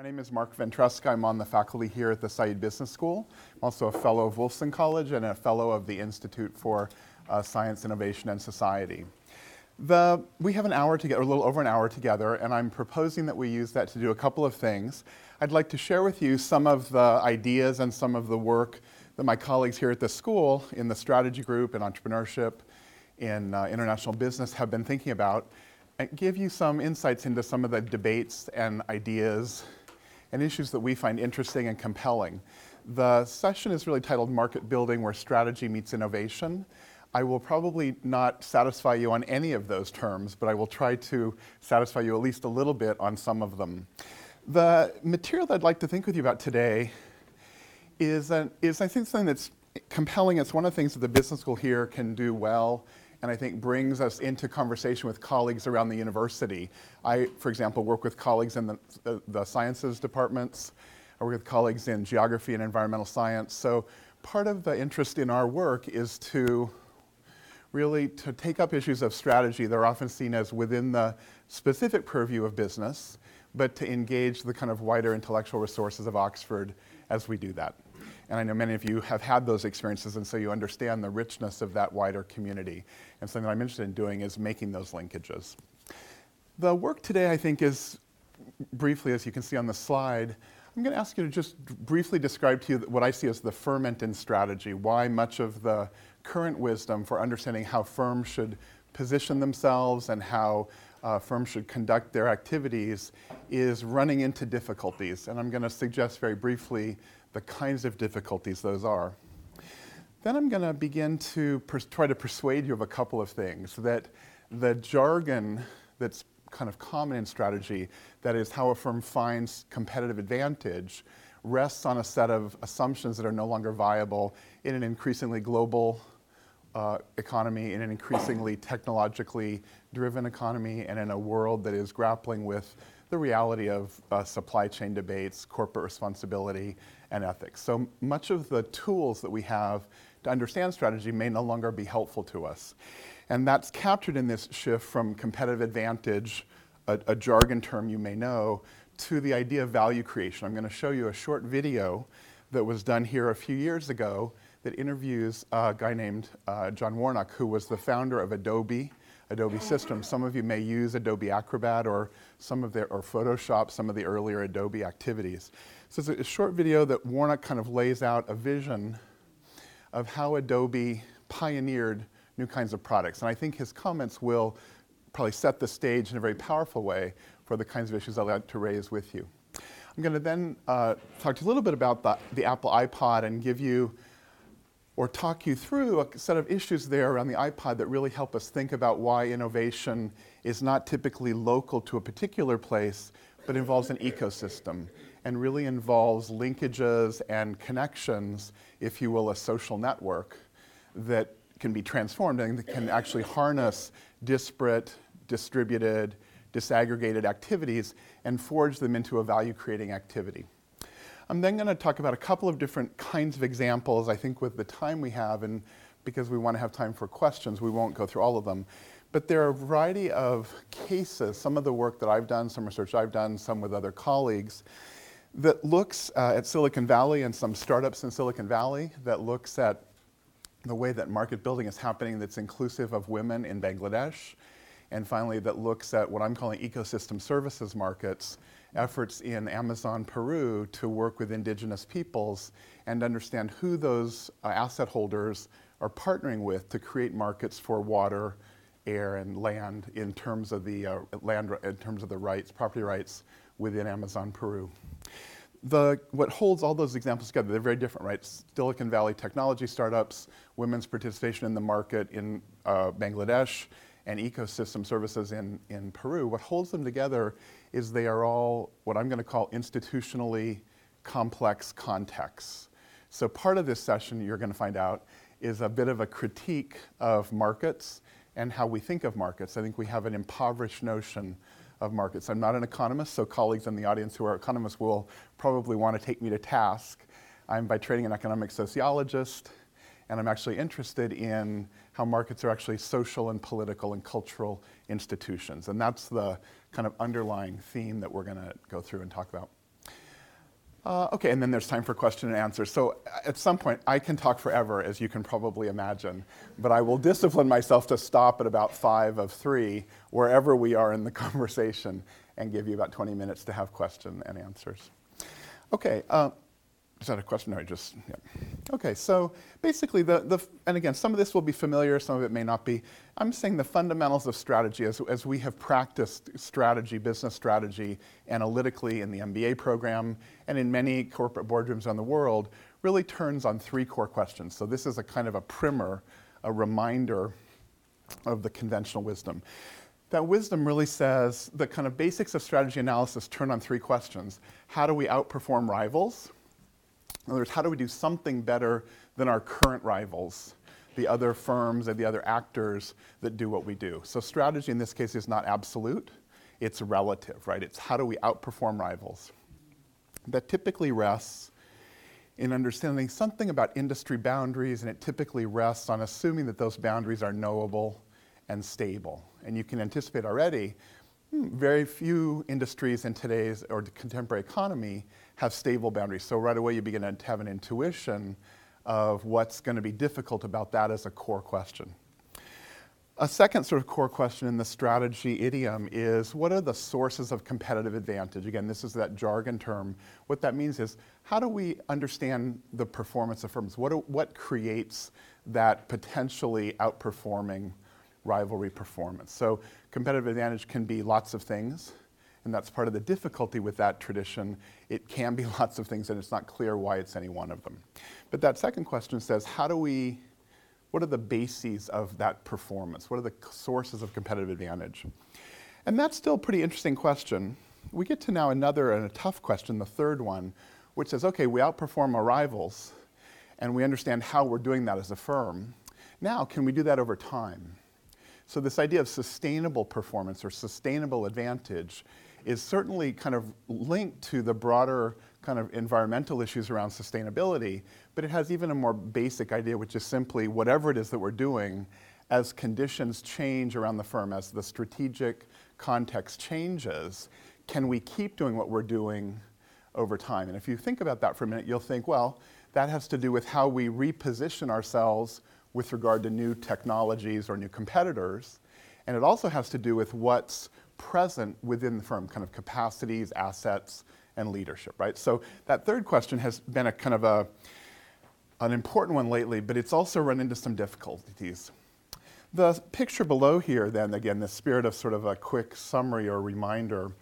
My name is Mark Ventresca. I'm on the faculty here at the Said Business School. I'm also a fellow of Wolfson College and a fellow of the Institute for uh, Science, Innovation, and Society. The, we have an hour together, a little over an hour together, and I'm proposing that we use that to do a couple of things. I'd like to share with you some of the ideas and some of the work that my colleagues here at the school in the strategy group and entrepreneurship in uh, international business have been thinking about and give you some insights into some of the debates and ideas and issues that we find interesting and compelling. The session is really titled Market Building Where Strategy Meets Innovation. I will probably not satisfy you on any of those terms, but I will try to satisfy you at least a little bit on some of them. The material that I'd like to think with you about today is, an, is I think, something that's compelling. It's one of the things that the business school here can do well and I think brings us into conversation with colleagues around the university. I, for example, work with colleagues in the, the, sciences departments, I work with colleagues in geography and environmental science. So part of the interest in our work is to really to take up issues of strategy that are often seen as within the specific purview of business, but to engage the kind of wider intellectual resources of Oxford as we do that. And I know many of you have had those experiences, and so you understand the richness of that wider community. And something that I'm interested in doing is making those linkages. The work today, I think, is briefly, as you can see on the slide, I'm going to ask you to just briefly describe to you what I see as the ferment in strategy, why much of the current wisdom for understanding how firms should position themselves and how uh, firms should conduct their activities is running into difficulties. And I'm going to suggest very briefly the kinds of difficulties those are. Then I'm going to begin to pers- try to persuade you of a couple of things that the jargon that's kind of common in strategy, that is, how a firm finds competitive advantage, rests on a set of assumptions that are no longer viable in an increasingly global uh, economy, in an increasingly technologically driven economy, and in a world that is grappling with the reality of uh, supply chain debates, corporate responsibility, and ethics. So much of the tools that we have to understand strategy may no longer be helpful to us. And that's captured in this shift from competitive advantage, a, a jargon term you may know, to the idea of value creation. I'm going to show you a short video that was done here a few years ago that interviews a guy named uh, John Warnock, who was the founder of Adobe, Adobe Systems. Some of you may use Adobe Acrobat or some of their, or Photoshop, some of the earlier Adobe activities. So it's a short video that Warnock kind of lays out a vision of how Adobe pioneered new kinds of products. And I think his comments will probably set the stage in a very powerful way for the kinds of issues I'd like to raise with you. I'm going to then uh, talk to you a little bit about the, the Apple iPod and give you or talk you through a set of issues there around the iPod that really help us think about why innovation is not typically local to a particular place, but involves an ecosystem and really involves linkages and connections, if you will, a social network that can be transformed and can actually harness disparate, distributed, disaggregated activities and forge them into a value creating activity. I'm then going to talk about a couple of different kinds of examples. I think with the time we have, and because we want to have time for questions, we won't go through all of them. But there are a variety of cases, some of the work that I've done, some research I've done, some with other colleagues, that looks uh, at Silicon Valley and some startups in Silicon Valley, that looks at the way that market building is happening that's inclusive of women in Bangladesh, and finally, that looks at what I'm calling ecosystem services markets efforts in Amazon, Peru to work with indigenous peoples and understand who those uh, asset holders are partnering with to create markets for water, air, and land in terms of the uh, land, in terms of the rights, property rights within Amazon, Peru. The, what holds all those examples together, they're very different, right? Silicon Valley technology startups, women's participation in the market in uh, Bangladesh, and ecosystem services in, in Peru. What holds them together is they are all what I'm going to call institutionally complex contexts. So, part of this session, you're going to find out, is a bit of a critique of markets and how we think of markets. I think we have an impoverished notion of markets. I'm not an economist, so colleagues in the audience who are economists will probably want to take me to task. I'm by training an economic sociologist, and I'm actually interested in how markets are actually social and political and cultural institutions. And that's the kind of underlying theme that we're going to go through and talk about. Uh, okay, and then there's time for question and answer. So uh, at some point, I can talk forever, as you can probably imagine, but I will discipline myself to stop at about five of three, wherever we are in the conversation, and give you about 20 minutes to have question and answers. Okay, uh, is that a question? I just, yeah. Okay, so basically, the, the, and again, some of this will be familiar, some of it may not be. I'm saying the fundamentals of strategy as, as we have practiced strategy, business strategy, analytically in the MBA program and in many corporate boardrooms around the world really turns on three core questions. So this is a kind of a primer, a reminder of the conventional wisdom. That wisdom really says the kind of basics of strategy analysis turn on three questions. How do we outperform rivals? In other words, how do we do something better than our current rivals, the other firms and the other actors that do what we do? So strategy in this case is not absolute, it's relative, right? It's how do we outperform rivals? That typically rests in understanding something about industry boundaries, and it typically rests on assuming that those boundaries are knowable and stable. And you can anticipate already, very few industries in today's or contemporary economy have stable boundaries. So right away you begin to have an intuition of what's going to be difficult about that as a core question. A second sort of core question in the strategy idiom is what are the sources of competitive advantage? Again, this is that jargon term. What that means is how do we understand the performance of firms? What, do, what creates that potentially outperforming rivalry performance? So, competitive advantage can be lots of things and that's part of the difficulty with that tradition. It can be lots of things, and it's not clear why it's any one of them. But that second question says, how do we, what are the bases of that performance? What are the sources of competitive advantage? And that's still a pretty interesting question. We get to now another and a tough question, the third one, which says, okay, we outperform our rivals, and we understand how we're doing that as a firm. Now, can we do that over time? So, this idea of sustainable performance or sustainable advantage is certainly kind of linked to the broader kind of environmental issues around sustainability, but it has even a more basic idea, which is simply whatever it is that we're doing, as conditions change around the firm, as the strategic context changes, can we keep doing what we're doing over time? And if you think about that for a minute, you'll think, well, that has to do with how we reposition ourselves with regard to new technologies or new competitors. And it also has to do with what's present within the firm, kind of capacities, assets, and leadership, right? So that third question has been a kind of a, an important one lately, but it's also run into some difficulties. The picture below here, then, again, the spirit of sort of a quick summary or reminder,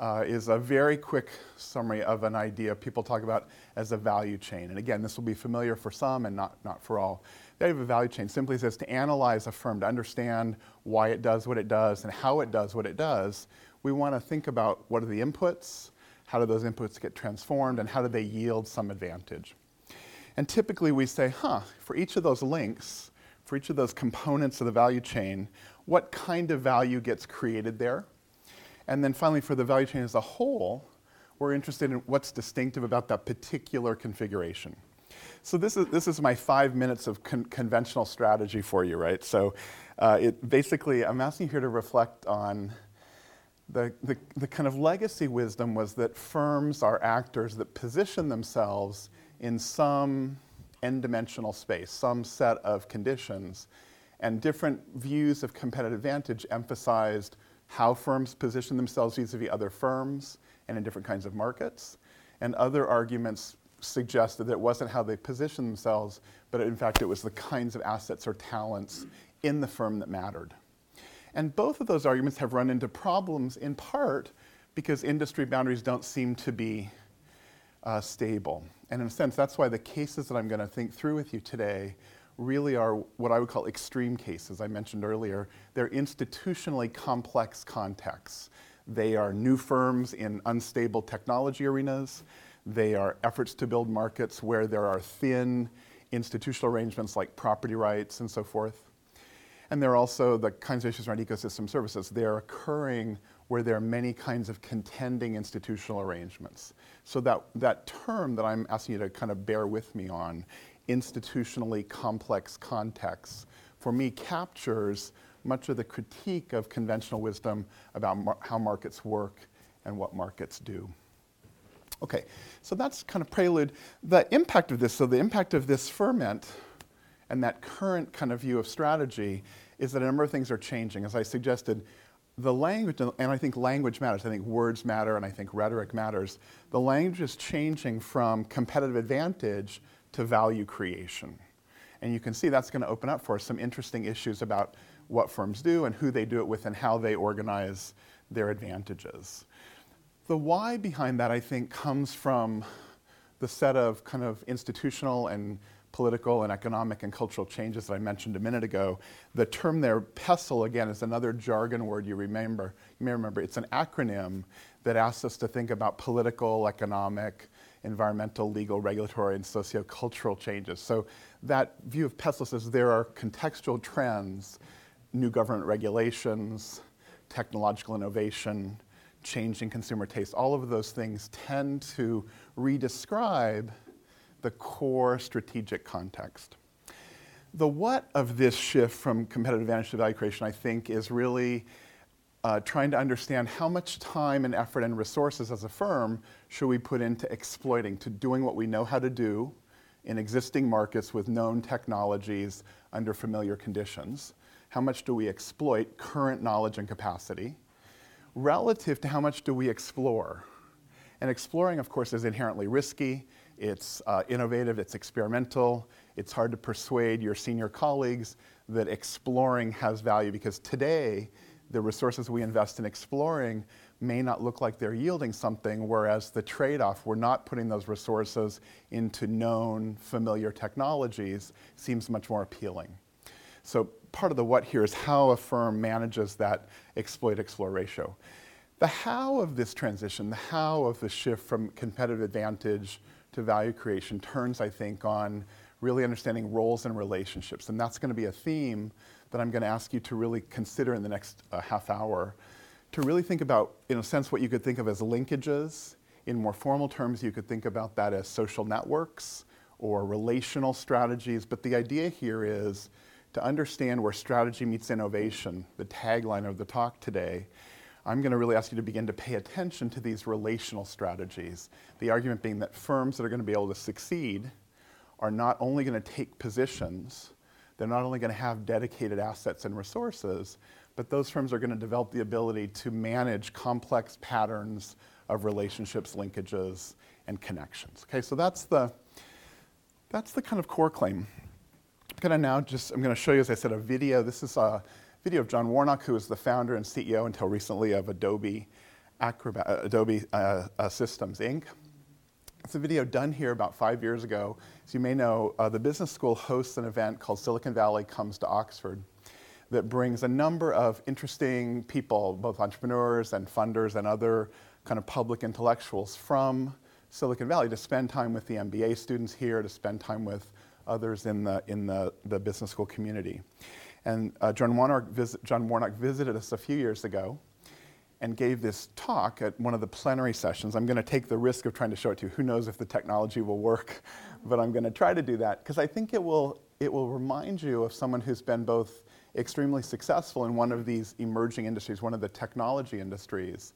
uh, is a very quick summary of an idea people talk about as a value chain. And again, this will be familiar for some and not, not for all. Idea of a value chain simply says to analyze a firm, to understand why it does what it does and how it does what it does, we want to think about what are the inputs, how do those inputs get transformed, and how do they yield some advantage. And typically we say, huh, for each of those links, for each of those components of the value chain, what kind of value gets created there? And then finally, for the value chain as a whole, we're interested in what's distinctive about that particular configuration. So this is, this is my five minutes of con- conventional strategy for you, right? So uh, it basically, I'm asking you here to reflect on the, the, the kind of legacy wisdom was that firms are actors that position themselves in some n-dimensional space, some set of conditions, and different views of competitive advantage emphasized how firms position themselves vis-a-vis other firms and in different kinds of markets, and other arguments suggested that it wasn't how they positioned themselves, but in fact it was the kinds of assets or talents in the firm that mattered. And both of those arguments have run into problems in part because industry boundaries don't seem to be uh, stable. And in a sense, that's why the cases that I'm going to think through with you today really are what I would call extreme cases. I mentioned earlier, they're institutionally complex contexts. They are new firms in unstable technology arenas. They are efforts to build markets where there are thin institutional arrangements like property rights and so forth. And there are also the kinds of issues around ecosystem services. They're occurring where there are many kinds of contending institutional arrangements. So that, that term that I'm asking you to kind of bear with me on, institutionally complex contexts, for me captures much of the critique of conventional wisdom about mar- how markets work and what markets do. Okay, so that's kind of prelude. The impact of this, so the impact of this ferment and that current kind of view of strategy is that a number of things are changing. As I suggested, the language, and I think language matters, I think words matter, and I think rhetoric matters. The language is changing from competitive advantage to value creation. And you can see that's going to open up for us some interesting issues about what firms do and who they do it with and how they organize their advantages. The why behind that, I think, comes from the set of kind of institutional and political and economic and cultural changes that I mentioned a minute ago. The term there, PESTLE, again, is another jargon word you remember. You may remember it's an acronym that asks us to think about political, economic, environmental, legal, regulatory, and sociocultural changes. So that view of PESTLE says there are contextual trends, new government regulations, technological innovation, changing consumer taste. All of those things tend to redescribe the core strategic context. The what of this shift from competitive advantage to value creation, I think, is really uh, trying to understand how much time and effort and resources as a firm should we put into exploiting, to doing what we know how to do in existing markets with known technologies under familiar conditions. How much do we exploit current knowledge and capacity relative to how much do we explore? And exploring, of course, is inherently risky. It's uh, innovative, it's experimental. It's hard to persuade your senior colleagues that exploring has value because today, the resources we invest in exploring may not look like they're yielding something, whereas the trade off, we're not putting those resources into known, familiar technologies, seems much more appealing. So, part of the what here is how a firm manages that exploit explore ratio. The how of this transition, the how of the shift from competitive advantage to value creation turns, I think, on really understanding roles and relationships. And that's going to be a theme that I'm going to ask you to really consider in the next uh, half hour. To really think about, in a sense, what you could think of as linkages. In more formal terms, you could think about that as social networks or relational strategies. But the idea here is to understand where strategy meets innovation, the tagline of the talk today, I'm going to really ask you to begin to pay attention to these relational strategies. The argument being that firms that are going to be able to succeed are not only going to take positions, they're not only going to have dedicated assets and resources, but those firms are going to develop the ability to manage complex patterns of relationships, linkages, and connections. Okay, so that's the that's the kind of core claim. Going to now just I'm going to show you, as I said, a video. This is a video of John Warnock, who was the founder and CEO until recently of Adobe, Acrobat, Adobe uh, uh, Systems Inc. It's a video done here about five years ago. As you may know, uh, the business school hosts an event called Silicon Valley Comes to Oxford that brings a number of interesting people, both entrepreneurs and funders and other kind of public intellectuals from Silicon Valley to spend time with the MBA students here, to spend time with others in the, in the, the business school community. And uh, John, Warnock John Warnock visited us a few years ago and gave this talk at one of the plenary sessions. I'm going to take the risk of trying to show it to you. Who knows if the technology will work, but I'm going to try to do that because I think it will, it will remind you of someone who's been both extremely successful in one of these emerging industries, one of the technology industries.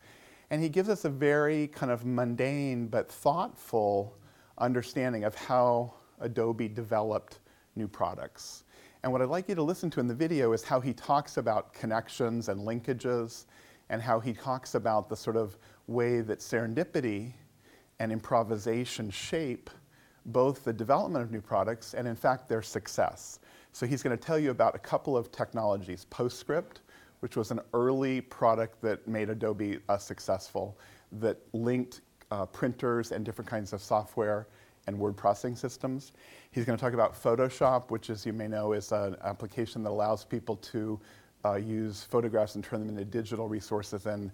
And he gives us a very kind of mundane but thoughtful understanding of how Adobe developed new products. And what I'd like you to listen to in the video is how he talks about connections and linkages, and how he talks about the sort of way that serendipity and improvisation shape both the development of new products and, in fact, their success. So he's going to tell you about a couple of technologies PostScript, which was an early product that made Adobe uh, successful, that linked uh, printers and different kinds of software and word processing systems. He's going to talk about Photoshop, which, as you may know, is an application that allows people to uh, use photographs and turn them into digital resources and,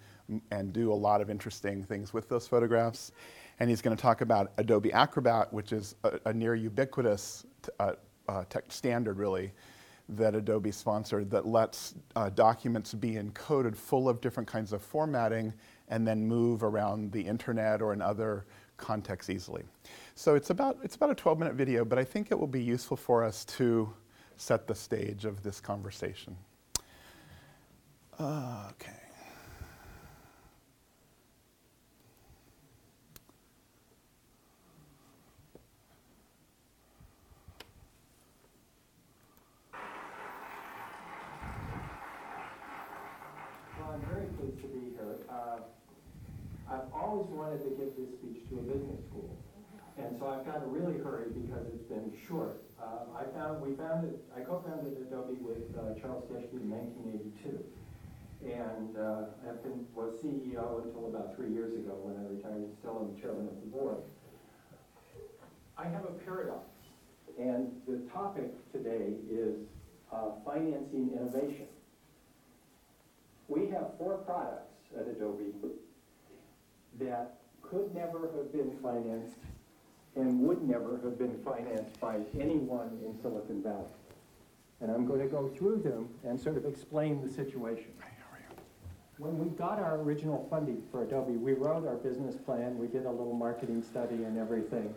and do a lot of interesting things with those photographs. And he's going to talk about Adobe Acrobat, which is a, a near ubiquitous uh, uh, tech standard, really, that Adobe sponsored that lets uh, documents be encoded full of different kinds of formatting and then move around the internet or in other contexts easily. So it's about, it's about a 12 minute video, but I think it will be useful for us to set the stage of this conversation. Okay. I'm very pleased to be here. Uh, I've always wanted to give this so I've got to really hurry because it's been short. Uh, I found, we founded, I co-founded Adobe with uh, Charles Geschke in 1982. And uh, been, was CEO until about three years ago when I retired, and still am the chairman of the board. I have a paradox, and the topic today is uh, financing innovation. We have four products at Adobe that could never have been financed and would never have been financed by anyone in Silicon Valley. And I'm going to go through them and sort of explain the situation. When we got our original funding for Adobe, we wrote our business plan, we did a little marketing study and everything.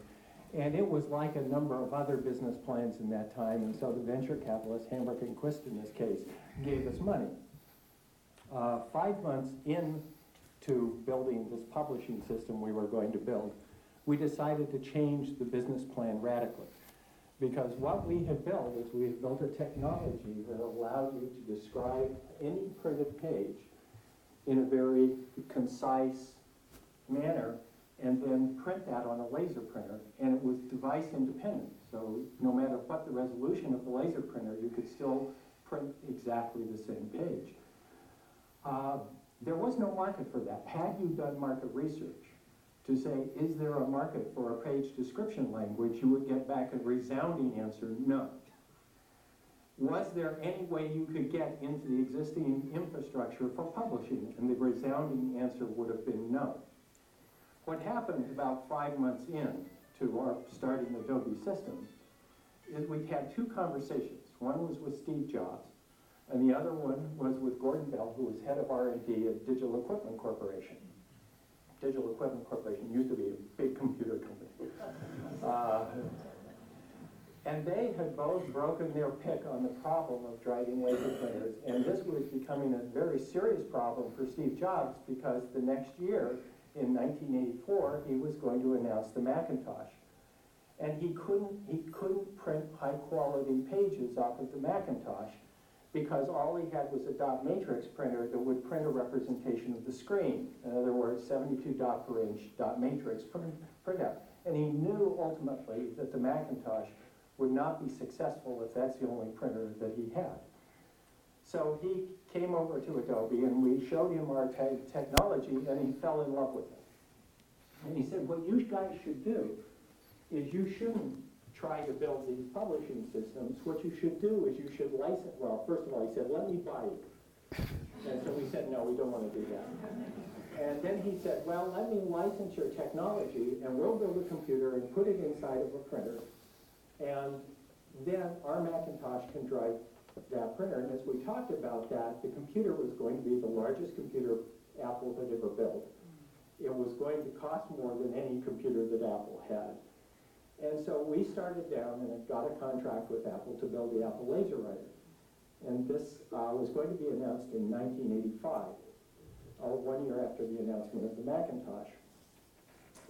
And it was like a number of other business plans in that time, and so the venture capitalists, Hambrecht and Quist in this case, gave us money. Uh, five months into building this publishing system we were going to build, we decided to change the business plan radically. Because what we had built is we had built a technology that allowed you to describe any printed page in a very concise manner and then print that on a laser printer. And it was device independent. So no matter what the resolution of the laser printer, you could still print exactly the same page. Uh, there was no market for that. Had you done market research to say, is there a market for a page description language, you would get back a resounding answer, no. Was there any way you could get into the existing infrastructure for publishing? And the resounding answer would have been no. What happened about five months in to our starting Adobe system is we had two conversations. One was with Steve Jobs, and the other one was with Gordon Bell, who was head of R&D at Digital Equipment Corporation. Digital Equipment Corporation used to be a big computer company. Uh, and they had both broken their pick on the problem of driving laser printers. And this was becoming a very serious problem for Steve Jobs because the next year, in 1984, he was going to announce the Macintosh. And he couldn't, he couldn't print high quality pages off of the Macintosh because all he had was a dot matrix printer that would print a representation of the screen. In other words, 72 dot per inch dot matrix print, printout. And he knew ultimately that the Macintosh would not be successful if that's the only printer that he had. So he came over to Adobe and we showed him our te technology and he fell in love with it. And he said, what you guys should do is you shouldn't try to build these publishing systems. What you should do is you should license, well, first of all, he said, let me buy you. And so we said, no, we don't want to do that. And then he said, well, let me license your technology and we'll build a computer and put it inside of a printer and then our Macintosh can drive that printer. And as we talked about that, the computer was going to be the largest computer Apple had ever built. It was going to cost more than any computer that Apple had. And so we started down and got a contract with Apple to build the Apple LaserWriter. And this uh, was going to be announced in 1985, uh, one year after the announcement of the Macintosh.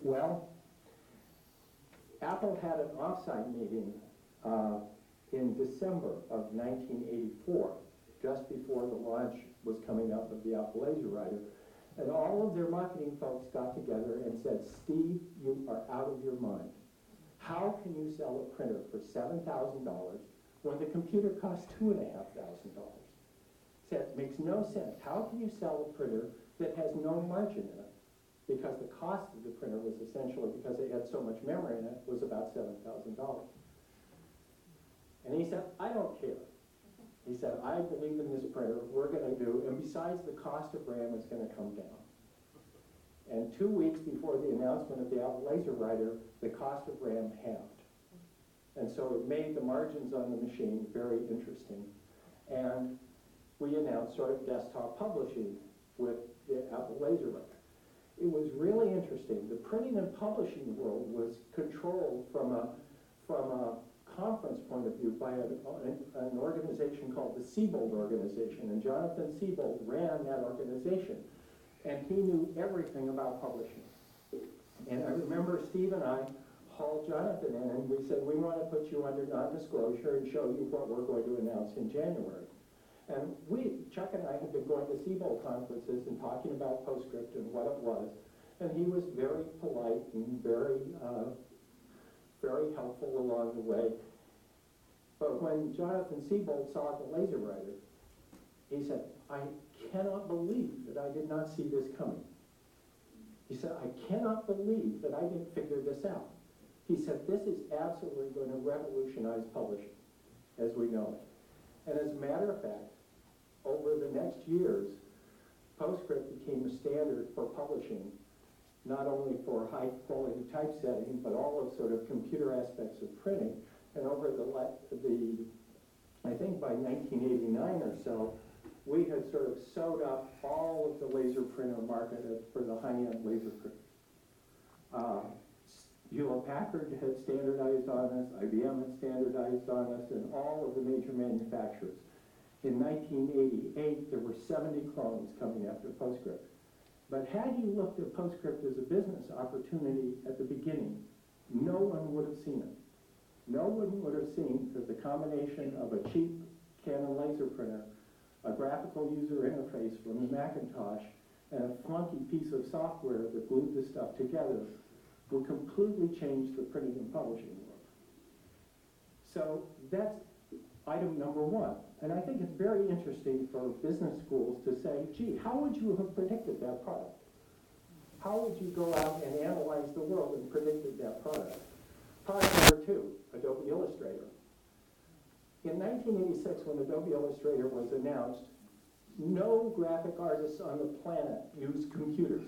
Well, Apple had an offsite meeting uh, in December of 1984, just before the launch was coming up of the Apple LaserWriter. And all of their marketing folks got together and said, Steve, you are out of your mind. How can you sell a printer for $7,000 when the computer costs $2,500? He said, makes no sense. How can you sell a printer that has no margin in it? because the cost of the printer was essentially, because it had so much memory in it, was about seven thousand dollars. And he said, I don't care. He said, I believe in this printer, we're gonna do, and besides, the cost of RAM is gonna come down. And two weeks before the announcement of the Apple LaserWriter, the cost of RAM halved. And so it made the margins on the machine very interesting. And we announced sort of desktop publishing with the Apple LaserWriter it was really interesting. The printing and publishing world was controlled from a, from a conference point of view by a, an, an organization called the Seybold Organization, and Jonathan Seybold ran that organization, and he knew everything about publishing. And I remember Steve and I hauled Jonathan in, and we said, we want to put you under non-disclosure and show you what we're going to announce in January. And we, Chuck and I had been going to Seybold conferences and talking about PostScript and what it was. And he was very polite and very, uh, very helpful along the way. But when Jonathan Seybold saw the laser writer, he said, I cannot believe that I did not see this coming. He said, I cannot believe that I didn't figure this out. He said, this is absolutely going to revolutionize publishing as we know it. And as a matter of fact, over the next years, PostScript became a standard for publishing, not only for high-quality typesetting, but all of sort of computer aspects of printing. And over the, the, I think by 1989 or so, we had sort of sewed up all of the laser printer market for the high-end laser printer. Uh, Hewlett Packard had standardized on us, IBM had standardized on us, and all of the major manufacturers. In 1988, there were 70 clones coming after PostScript. But had you looked at PostScript as a business opportunity at the beginning, no one would have seen it. No one would have seen that the combination of a cheap Canon laser printer, a graphical user interface from the Macintosh, and a flunky piece of software that glued the stuff together would completely change the printing and publishing world. So that's item number one. And I think it's very interesting for business schools to say, gee, how would you have predicted that product? How would you go out and analyze the world and predicted that product? Product number two, Adobe Illustrator. In 1986, when Adobe Illustrator was announced, no graphic artists on the planet used computers.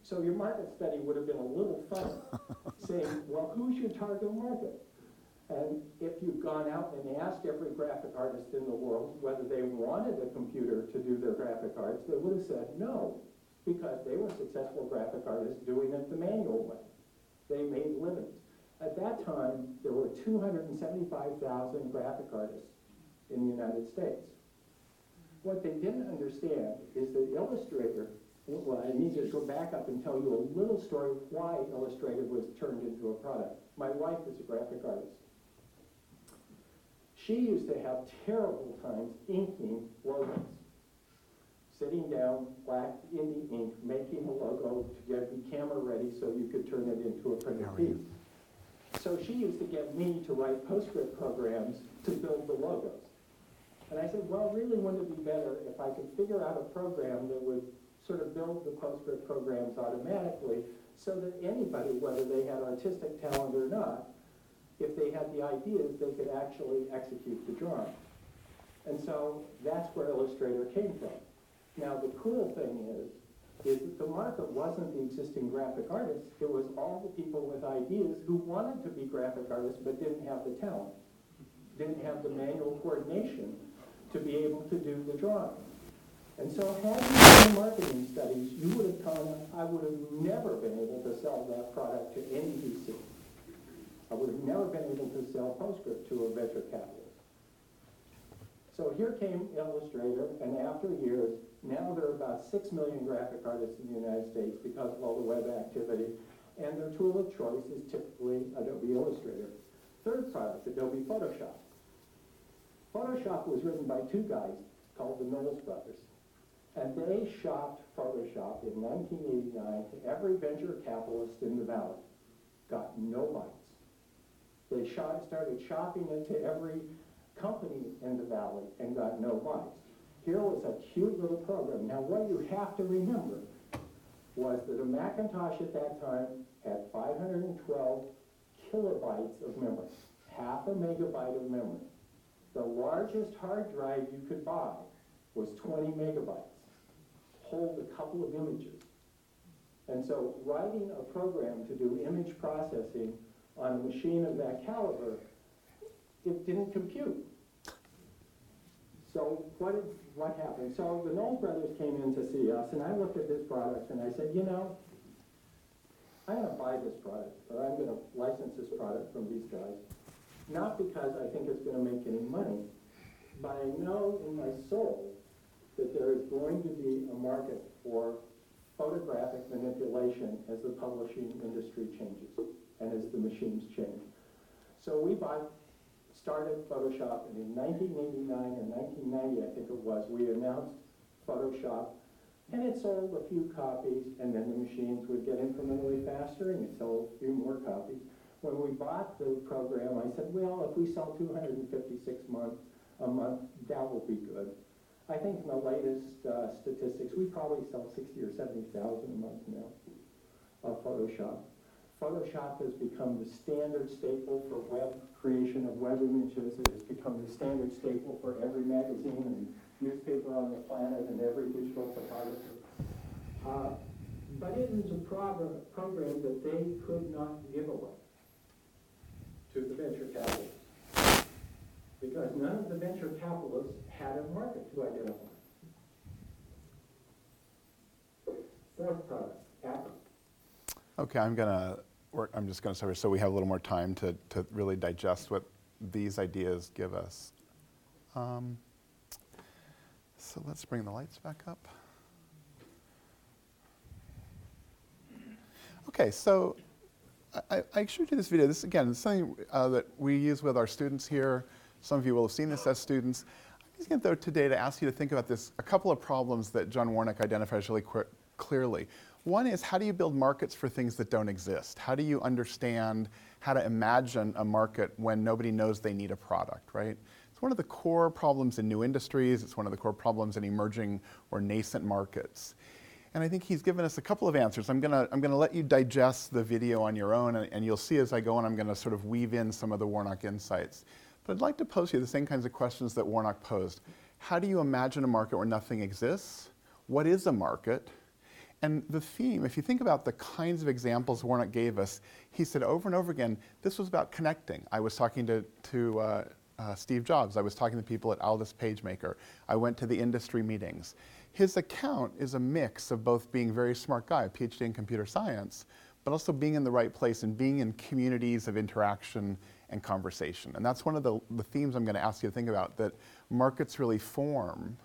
So your market study would have been a little funny, saying, well, who's your target market? And if you'd gone out and asked every graphic artist in the world whether they wanted a computer to do their graphic arts, they would have said no, because they were successful graphic artists doing it the manual way. They made livings. At that time, there were 275,000 graphic artists in the United States. What they didn't understand is that Illustrator, well, I need to go back up and tell you a little story of why Illustrator was turned into a product. My wife is a graphic artist. She used to have terrible times inking logos. Sitting down, black in the ink, making a logo to get the camera ready so you could turn it into a printed piece. So she used to get me to write PostScript programs to build the logos. And I said, well, really wouldn't it be better if I could figure out a program that would sort of build the PostScript programs automatically so that anybody, whether they had artistic talent or not, if they had the ideas, they could actually execute the drawing. And so that's where Illustrator came from. Now, the cool thing is, is that the market wasn't the existing graphic artists, it was all the people with ideas who wanted to be graphic artists but didn't have the talent, didn't have the manual coordination to be able to do the drawing. And so had you done marketing studies, you would have come, I would have never been able to sell that product to any VC. I would have never been able to sell PostScript to a venture capitalist. So here came Illustrator, and after years, now there are about six million graphic artists in the United States because of all the web activity, and their tool of choice is typically Adobe Illustrator. Third product, Adobe Photoshop. Photoshop was written by two guys called the Knowles brothers, and they shopped Photoshop in 1989 to every venture capitalist in the valley. Got no bites. They shot, started shopping it to every company in the valley and got no bites. Here was a cute little program. Now, what you have to remember was that a Macintosh at that time had 512 kilobytes of memory, half a megabyte of memory. The largest hard drive you could buy was 20 megabytes, hold a couple of images. And so writing a program to do image processing on a machine of that caliber, it didn't compute. So what, what happened? So the Knoll brothers came in to see us, and I looked at this product and I said, you know, I'm gonna buy this product, or I'm gonna license this product from these guys. Not because I think it's gonna make any money, but I know in my soul that there is going to be a market for photographic manipulation as the publishing industry changes and as the machines change. So we bought, started Photoshop, and in 1989 or 1990, I think it was, we announced Photoshop And it sold a few copies, and then the machines would get incrementally faster, and it sold a few more copies. When we bought the program, I said, well, if we sell two hundred and fifty-six month, a month, that will be good. I think in the latest uh, statistics, we probably sell sixty or seventy thousand a month now of Photoshop. Photoshop has become the standard staple for web creation of web images. It has become the standard staple for every magazine and newspaper on the planet and every digital photographer. Uh, But it is a program, program that they could not give away to the venture capitalists. Because none of the venture capitalists had a market to identify. Fourth product, Apple. Okay, I'm gonna work, I'm just gonna start, so we have a little more time to, to really digest what these ideas give us. Um, so let's bring the lights back up. Okay, so I, I showed you this video. This again is something uh, that we use with our students here. Some of you will have seen this as students. I'm going to though today to ask you to think about this. A couple of problems that John Warnock identifies really clearly. One is how do you build markets for things that don't exist? How do you understand how to imagine a market when nobody knows they need a product, right? It's one of the core problems in new industries. It's one of the core problems in emerging or nascent markets. And I think he's given us a couple of answers. I'm gonna, I'm gonna let you digest the video on your own, and, and you'll see as I go on, I'm gonna sort of weave in some of the Warnock insights. But I'd like to pose you the same kinds of questions that Warnock posed. How do you imagine a market where nothing exists? What is a market? And the theme, if you think about the kinds of examples Warnock gave us, he said over and over again, this was about connecting. I was talking to, to uh, uh, Steve Jobs. I was talking to people at Aldus PageMaker. I went to the industry meetings. His account is a mix of both being a very smart guy, a PhD in computer science, but also being in the right place and being in communities of interaction and conversation. And that's one of the, the themes I'm going to ask you to think about, that markets really form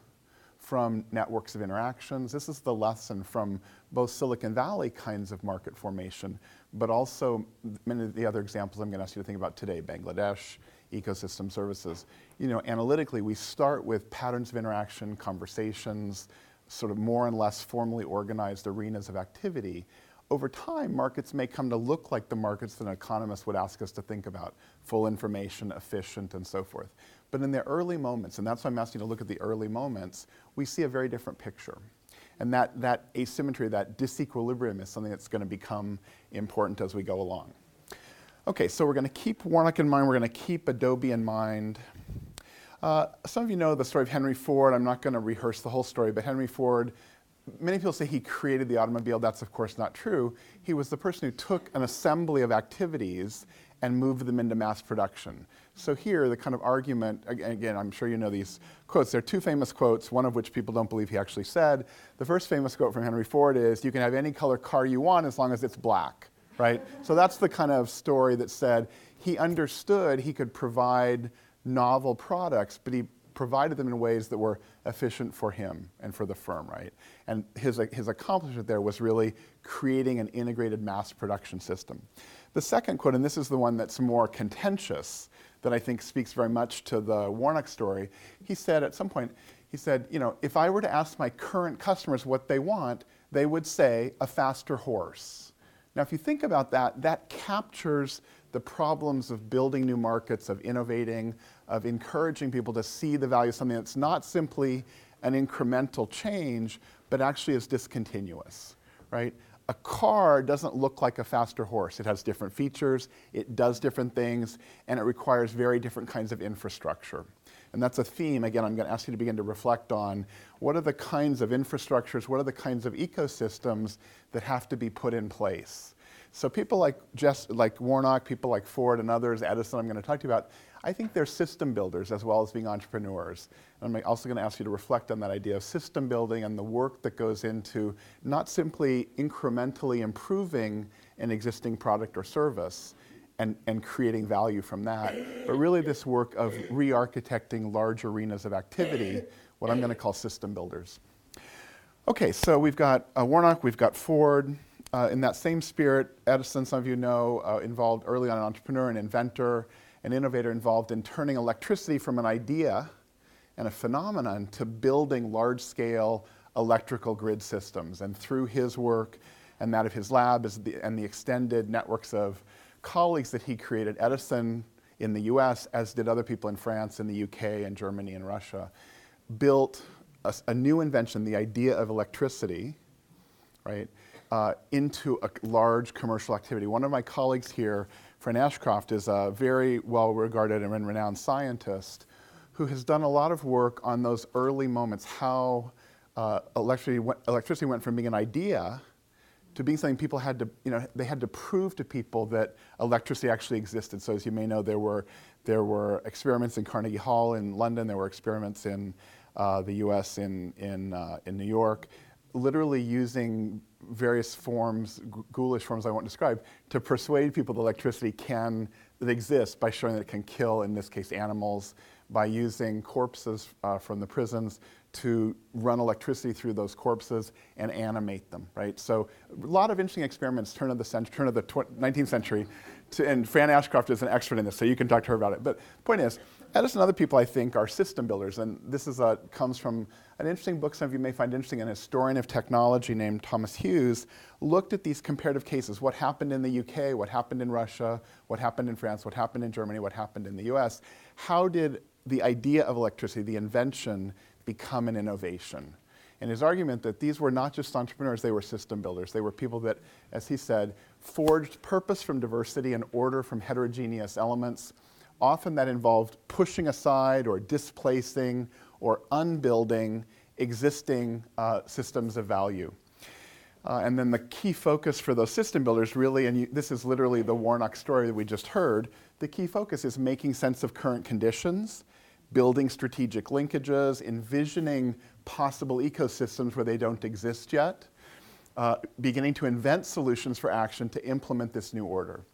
from networks of interactions. This is the lesson from both Silicon Valley kinds of market formation, but also many of the other examples I'm going to ask you to think about today, Bangladesh, ecosystem services. You know, analytically, we start with patterns of interaction, conversations, sort of more and less formally organized arenas of activity. Over time, markets may come to look like the markets that an economist would ask us to think about full information, efficient, and so forth. But in the early moments, and that's why I'm asking you to look at the early moments, we see a very different picture. And that, that asymmetry, that disequilibrium is something that's going to become important as we go along. Okay, so we're going to keep Warnock in mind, we're going to keep Adobe in mind. Uh, some of you know the story of Henry Ford. I'm not going to rehearse the whole story, but Henry Ford, many people say he created the automobile. That's, of course, not true. He was the person who took an assembly of activities and moved them into mass production. So here, the kind of argument, again, I'm sure you know these quotes. There are two famous quotes, one of which people don't believe he actually said. The first famous quote from Henry Ford is, you can have any color car you want as long as it's black, right? so that's the kind of story that said he understood he could provide novel products, but he provided them in ways that were efficient for him and for the firm, right? And his, his accomplishment there was really creating an integrated mass production system. The second quote, and this is the one that's more contentious, that I think speaks very much to the Warnock story. He said at some point, he said, you know, if I were to ask my current customers what they want, they would say a faster horse. Now, if you think about that, that captures the problems of building new markets, of innovating, of encouraging people to see the value of something that's not simply an incremental change, but actually is discontinuous, right? A car doesn't look like a faster horse. It has different features, it does different things, and it requires very different kinds of infrastructure. And that's a theme, again, I'm going to ask you to begin to reflect on. What are the kinds of infrastructures, what are the kinds of ecosystems that have to be put in place? So people like, Jess, like Warnock, people like Ford and others, Edison I'm going to talk to you about, I think they're system builders as well as being entrepreneurs. And I'm also going to ask you to reflect on that idea of system building and the work that goes into not simply incrementally improving an existing product or service and, and creating value from that, but really this work of re-architecting large arenas of activity, what I'm going to call system builders. Okay, so we've got uh, Warnock, we've got Ford, uh, in that same spirit, Edison, some of you know, uh, involved early on an entrepreneur, an inventor, an innovator involved in turning electricity from an idea and a phenomenon to building large scale electrical grid systems. And through his work and that of his lab and the extended networks of colleagues that he created, Edison in the US, as did other people in France in the UK and Germany and Russia, built a, a new invention, the idea of electricity, right, uh, into a large commercial activity. One of my colleagues here, Fran Ashcroft, is a very well regarded and renowned scientist who has done a lot of work on those early moments, how uh, electricity, went, electricity went from being an idea to being something people had to, you know, they had to prove to people that electricity actually existed. So as you may know, there were, there were experiments in Carnegie Hall in London, there were experiments in uh, the US, in, in, uh, in New York, literally using various forms, ghoulish forms I won't describe, to persuade people that electricity can that exists by showing that it can kill, in this case, animals, by using corpses uh, from the prisons to run electricity through those corpses and animate them, right? So a lot of interesting experiments, turn of the century, turn of the 19th century, to, and Fran Ashcroft is an expert in this, so you can talk to her about it. But the point is, Edison and other people, I think, are system builders, and this is a, comes from an interesting book some of you may find interesting. An historian of technology named Thomas Hughes looked at these comparative cases: what happened in the UK, what happened in Russia, what happened in France, what happened in Germany, what happened in the U.S. How did the idea of electricity, the invention, become an innovation? And his argument that these were not just entrepreneurs, they were system builders. They were people that, as he said, forged purpose from diversity and order from heterogeneous elements. Often that involved pushing aside or displacing or unbuilding existing uh, systems of value. Uh, and then the key focus for those system builders really, and you, this is literally the Warnock story that we just heard, the key focus is making sense of current conditions, building strategic linkages, envisioning possible ecosystems where they don't exist yet, uh, beginning to invent solutions for action to implement this new order.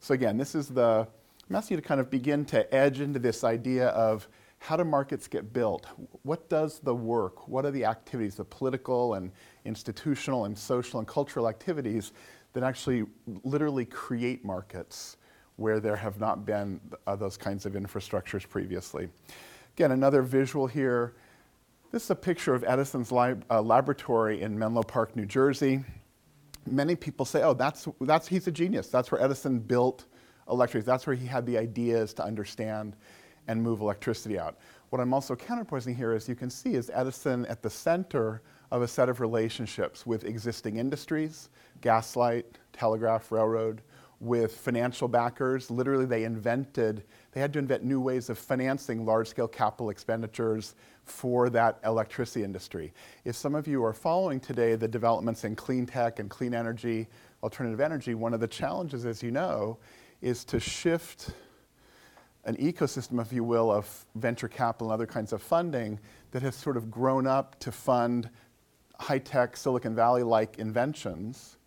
So again, this is the, I'm asking you to kind of begin to edge into this idea of how do markets get built? What does the work, what are the activities, the political and institutional and social and cultural activities that actually literally create markets where there have not been uh, those kinds of infrastructures previously? Again, another visual here. This is a picture of Edison's lab, uh, laboratory in Menlo Park, New Jersey. Many people say, oh, that's, that's, he's a genius. That's where Edison built electric. That's where he had the ideas to understand and move electricity out. What I'm also counterposing here, as you can see, is Edison at the center of a set of relationships with existing industries, gaslight, telegraph, railroad, with financial backers. Literally, they invented, they had to invent new ways of financing large scale capital expenditures for that electricity industry. If some of you are following today the developments in clean tech and clean energy, alternative energy, one of the challenges, as you know, is to shift an ecosystem, if you will, of venture capital and other kinds of funding that has sort of grown up to fund high tech Silicon Valley like inventions,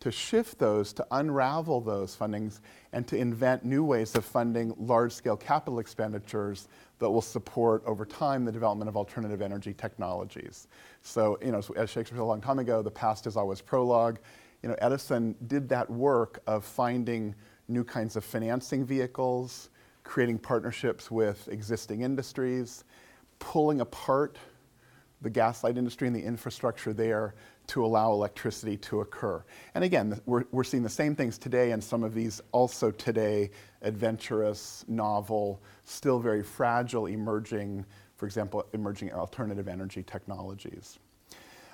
to shift those, to unravel those fundings, and to invent new ways of funding large scale capital expenditures that will support over time the development of alternative energy technologies. So, you know, as Shakespeare said a long time ago, the past is always prologue. You know, Edison did that work of finding new kinds of financing vehicles, creating partnerships with existing industries, pulling apart the gaslight industry and the infrastructure there to allow electricity to occur. And again, we're, we're seeing the same things today and some of these also today adventurous, novel, still very fragile emerging, for example, emerging alternative energy technologies.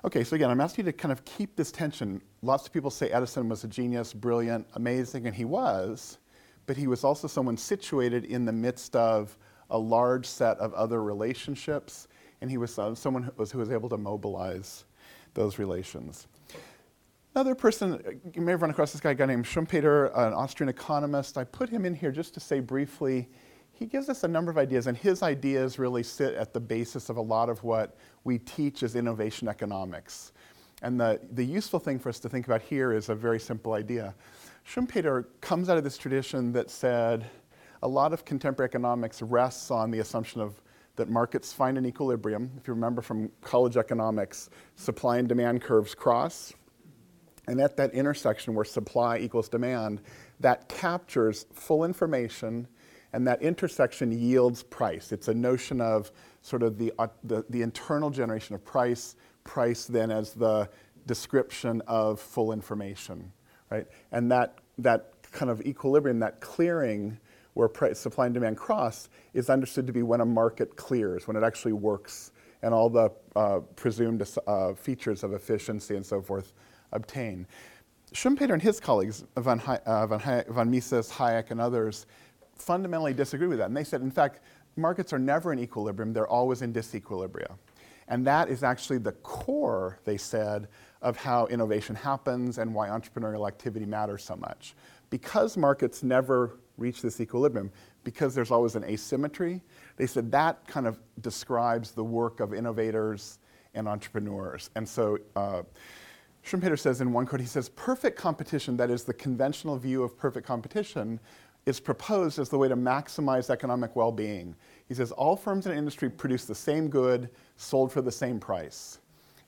Okay, so again, I'm asking you to kind of keep this tension. Lots of people say Edison was a genius, brilliant, amazing, and he was but he was also someone situated in the midst of a large set of other relationships, and he was uh, someone who was, who was able to mobilize those relations. Another person, uh, you may have run across this guy, a guy named Schumpeter, an Austrian economist. I put him in here just to say briefly, he gives us a number of ideas, and his ideas really sit at the basis of a lot of what we teach as innovation economics. And the, the useful thing for us to think about here is a very simple idea. Schumpeter comes out of this tradition that said a lot of contemporary economics rests on the assumption of that markets find an equilibrium. If you remember from college economics, supply and demand curves cross. And at that intersection where supply equals demand, that captures full information and that intersection yields price. It's a notion of sort of the, uh, the, the internal generation of price price then as the description of full information, right? And that, that kind of equilibrium, that clearing where price, supply and demand cross, is understood to be when a market clears, when it actually works, and all the uh, presumed uh, features of efficiency and so forth obtain. Schumpeter and his colleagues, von, uh, von, von Mises, Hayek, and others, fundamentally disagree with that. And they said, in fact, markets are never in equilibrium, they're always in disequilibria. And that is actually the core, they said, of how innovation happens and why entrepreneurial activity matters so much. Because markets never reach this equilibrium, because there's always an asymmetry, they said that kind of describes the work of innovators and entrepreneurs. And so uh, Schumpeter says in one quote, he says, perfect competition, that is the conventional view of perfect competition, is proposed as the way to maximize economic well being. He says all firms in industry produce the same good sold for the same price.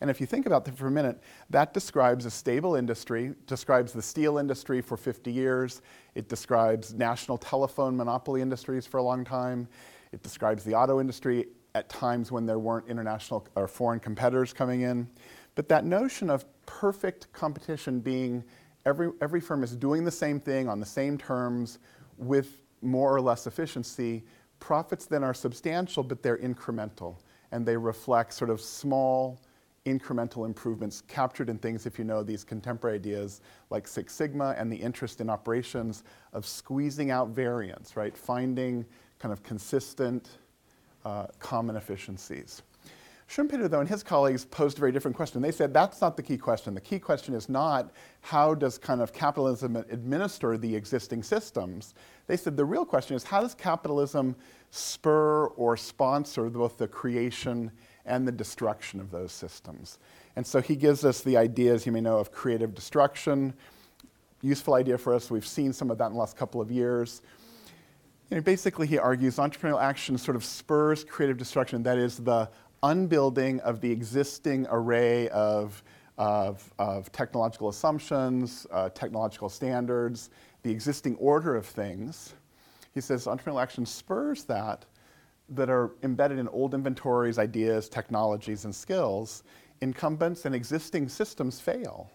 And if you think about that for a minute, that describes a stable industry, describes the steel industry for 50 years, it describes national telephone monopoly industries for a long time, it describes the auto industry at times when there weren't international or foreign competitors coming in. But that notion of perfect competition being every, every firm is doing the same thing on the same terms with more or less efficiency, profits then are substantial, but they're incremental. And they reflect sort of small incremental improvements captured in things, if you know these contemporary ideas like Six Sigma and the interest in operations of squeezing out variance, right? Finding kind of consistent, uh, common efficiencies. Schumpeter, though, and his colleagues posed a very different question. They said that's not the key question. The key question is not how does kind of capitalism administer the existing systems. They said the real question is how does capitalism spur or sponsor both the creation and the destruction of those systems. And so he gives us the ideas, you may know, of creative destruction. Useful idea for us. We've seen some of that in the last couple of years. You know, basically, he argues entrepreneurial action sort of spurs creative destruction. That is, the unbuilding of the existing array of, of, of technological assumptions, uh, technological standards, the existing order of things. He says entrepreneurial action spurs that that are embedded in old inventories, ideas, technologies, and skills. Incumbents and existing systems fail.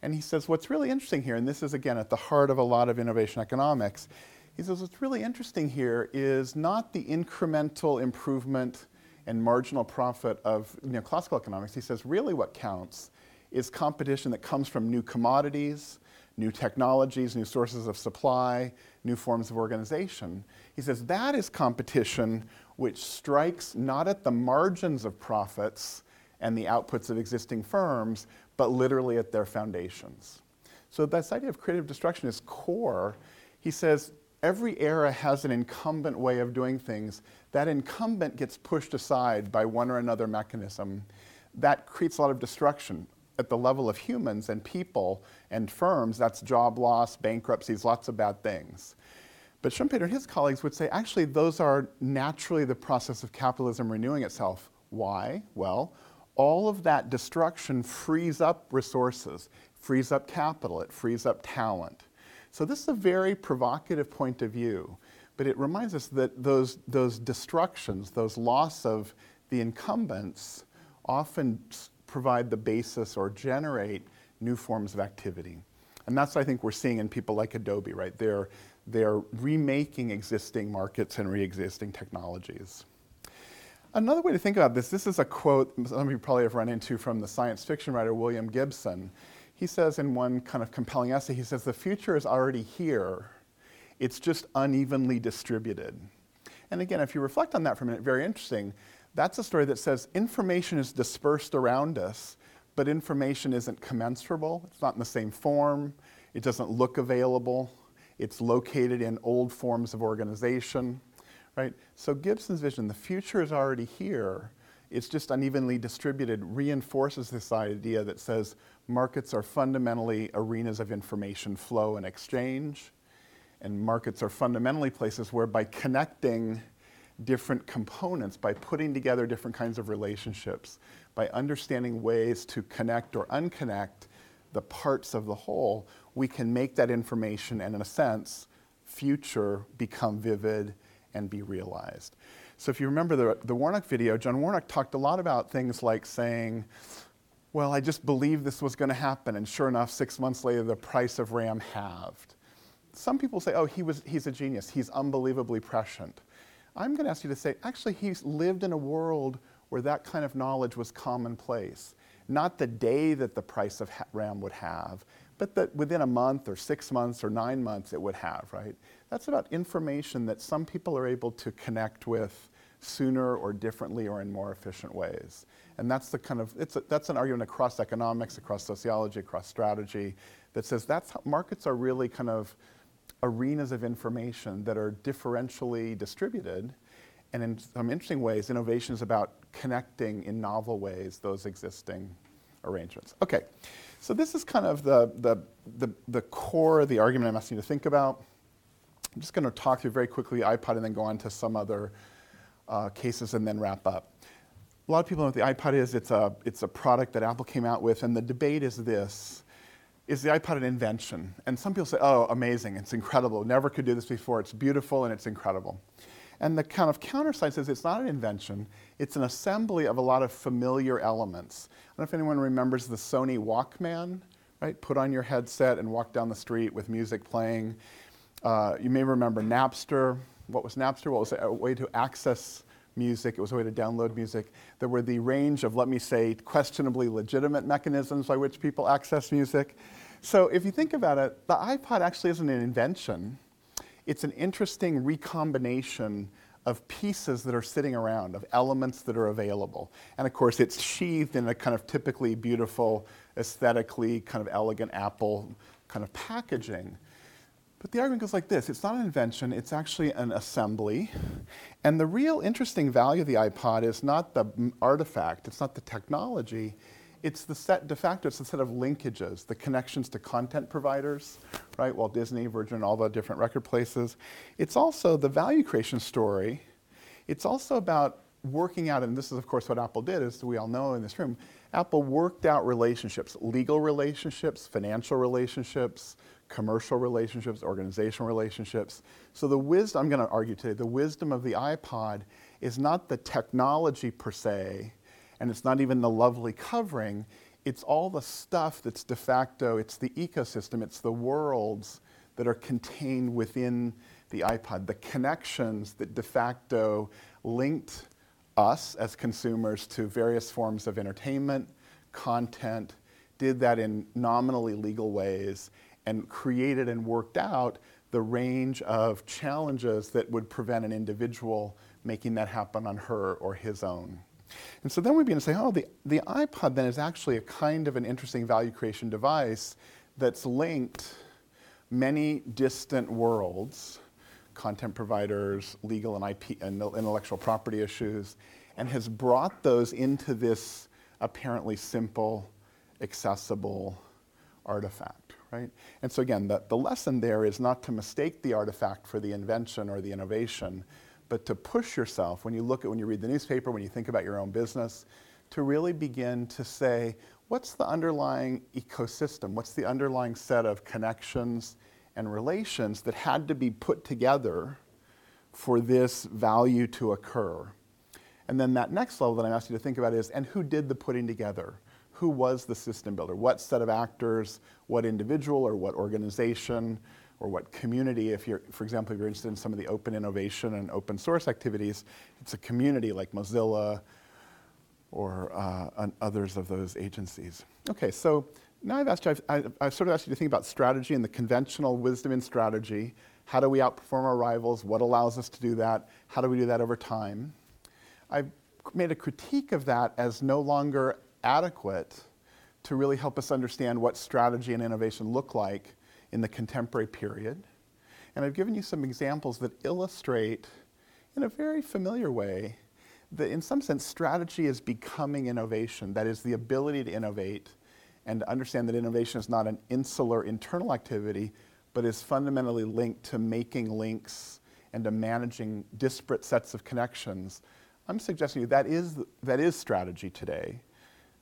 And he says, what's really interesting here, and this is again at the heart of a lot of innovation economics, he says, what's really interesting here is not the incremental improvement and marginal profit of neoclassical economics. He says really what counts is competition that comes from new commodities, new technologies, new sources of supply, new forms of organization. He says that is competition which strikes not at the margins of profits and the outputs of existing firms, but literally at their foundations. So this idea of creative destruction is core. He says every era has an incumbent way of doing things. That incumbent gets pushed aside by one or another mechanism. That creates a lot of destruction at the level of humans and people and firms. That's job loss, bankruptcies, lots of bad things. But Schumpeter and his colleagues would say actually those are naturally the process of capitalism renewing itself. Why? Well, all of that destruction frees up resources, frees up capital, it frees up talent. So this is a very provocative point of view, but it reminds us that those, those destructions, those loss of the incumbents, often provide the basis or generate new forms of activity. And that's what I think we're seeing in people like Adobe, right? They're, they're remaking existing markets and re-existing technologies. Another way to think about this, this is a quote some of you probably have run into from the science fiction writer William Gibson he says in one kind of compelling essay, he says, the future is already here, it's just unevenly distributed. And again, if you reflect on that for a minute, very interesting. That's a story that says information is dispersed around us, but information isn't commensurable. It's not in the same form. It doesn't look available. It's located in old forms of organization, right? So Gibson's vision, the future is already here. It's just unevenly distributed, reinforces this idea that says markets are fundamentally arenas of information flow and exchange. And markets are fundamentally places where by connecting different components, by putting together different kinds of relationships, by understanding ways to connect or unconnect the parts of the whole, we can make that information and, in a sense, future become vivid and be realized. So if you remember the, the Warnock video, John Warnock talked a lot about things like saying, well, I just believed this was going to happen, and sure enough, six months later, the price of RAM halved. Some people say, oh, he was, he's a genius, he's unbelievably prescient. I'm going to ask you to say, actually, he's lived in a world where that kind of knowledge was commonplace. Not the day that the price of RAM would have, but that within a month or six months or nine months it would have, right? That's about information that some people are able to connect with sooner or differently or in more efficient ways. And that's the kind of, it's a, that's an argument across economics, across sociology, across strategy that says that's how markets are really kind of arenas of information that are differentially distributed. And in some interesting ways, innovation is about connecting in novel ways those existing arrangements. Okay, so this is kind of the, the, the, the core of the argument I'm asking you to think about. I'm just going to talk through very quickly iPod and then go on to some other uh, cases and then wrap up. A lot of people know what the iPod is. It's a, it's a product that Apple came out with, and the debate is this is the iPod an invention? And some people say, oh, amazing, it's incredible, never could do this before, it's beautiful and it's incredible. And the kind of counterside says it's not an invention, it's an assembly of a lot of familiar elements. I don't know if anyone remembers the Sony Walkman, right? Put on your headset and walk down the street with music playing. Uh, you may remember Napster. What was Napster? Well, it was a way to access music, it was a way to download music. There were the range of, let me say, questionably legitimate mechanisms by which people access music. So if you think about it, the iPod actually isn't an invention. It's an interesting recombination of pieces that are sitting around, of elements that are available. And of course, it's sheathed in a kind of typically beautiful, aesthetically kind of elegant Apple kind of packaging. But the argument goes like this it's not an invention, it's actually an assembly. And the real interesting value of the iPod is not the artifact, it's not the technology, it's the set de facto, it's the set of linkages, the connections to content providers, right? Walt Disney, Virgin, all the different record places. It's also the value creation story. It's also about working out, and this is of course what Apple did, as we all know in this room, Apple worked out relationships, legal relationships, financial relationships, commercial relationships, organizational relationships. So the wisdom, I'm going to argue today, the wisdom of the iPod is not the technology per se, and it's not even the lovely covering. It's all the stuff that's de facto, it's the ecosystem, it's the worlds that are contained within the iPod, the connections that de facto linked us as consumers to various forms of entertainment, content, did that in nominally legal ways, and created and worked out the range of challenges that would prevent an individual making that happen on her or his own. And so then we begin to say, oh, the, the iPod then is actually a kind of an interesting value creation device that's linked many distant worlds, content providers, legal and IP and intellectual property issues, and has brought those into this apparently simple, accessible artifact right? And so again, the, the lesson there is not to mistake the artifact for the invention or the innovation, but to push yourself when you look at, when you read the newspaper, when you think about your own business, to really begin to say, what's the underlying ecosystem? What's the underlying set of connections and relations that had to be put together for this value to occur? And then that next level that I'm asking you to think about is, and who did the putting together? Who was the system builder? What set of actors, what individual or what organization or what community, if you're, for example, if you're interested in some of the open innovation and open source activities, it's a community like Mozilla or uh, others of those agencies. Okay, so now I've asked you, I've, I've, I've, sort of asked you to think about strategy and the conventional wisdom in strategy. How do we outperform our rivals? What allows us to do that? How do we do that over time? I've made a critique of that as no longer adequate to really help us understand what strategy and innovation look like in the contemporary period. And I've given you some examples that illustrate, in a very familiar way, that in some sense strategy is becoming innovation. That is, the ability to innovate and to understand that innovation is not an insular internal activity, but is fundamentally linked to making links and to managing disparate sets of connections. I'm suggesting that is, that is strategy today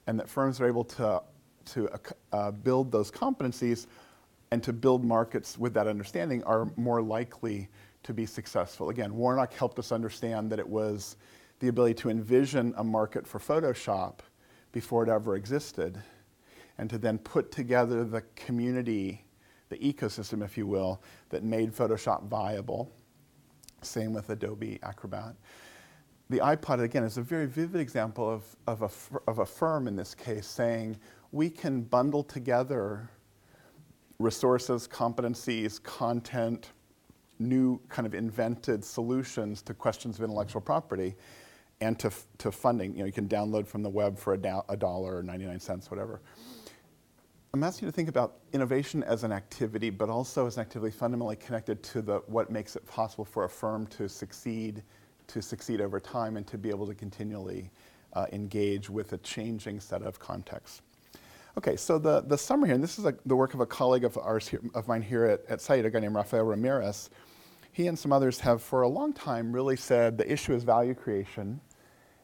and that firms are able to, to uh, build those competencies and to build markets with that understanding are more likely to be successful. Again, Warnock helped us understand that it was the ability to envision a market for Photoshop before it ever existed, and to then put together the community, the ecosystem, if you will, that made Photoshop viable. Same with Adobe Acrobat. The iPod, again, is a very vivid example of, of, a, of a firm in this case saying we can bundle together resources, competencies, content, new kind of invented solutions to questions of intellectual property and to, to funding. You know, you can download from the web for a, do- a dollar or 99 cents, whatever. I'm asking you to think about innovation as an activity, but also as an activity fundamentally connected to the, what makes it possible for a firm to succeed, to succeed over time, and to be able to continually uh, engage with a changing set of contexts. Okay, so the, the summary here, and this is a, the work of a colleague of ours here, of mine here at, at Saïd, a guy named Rafael Ramirez. He and some others have for a long time really said the issue is value creation.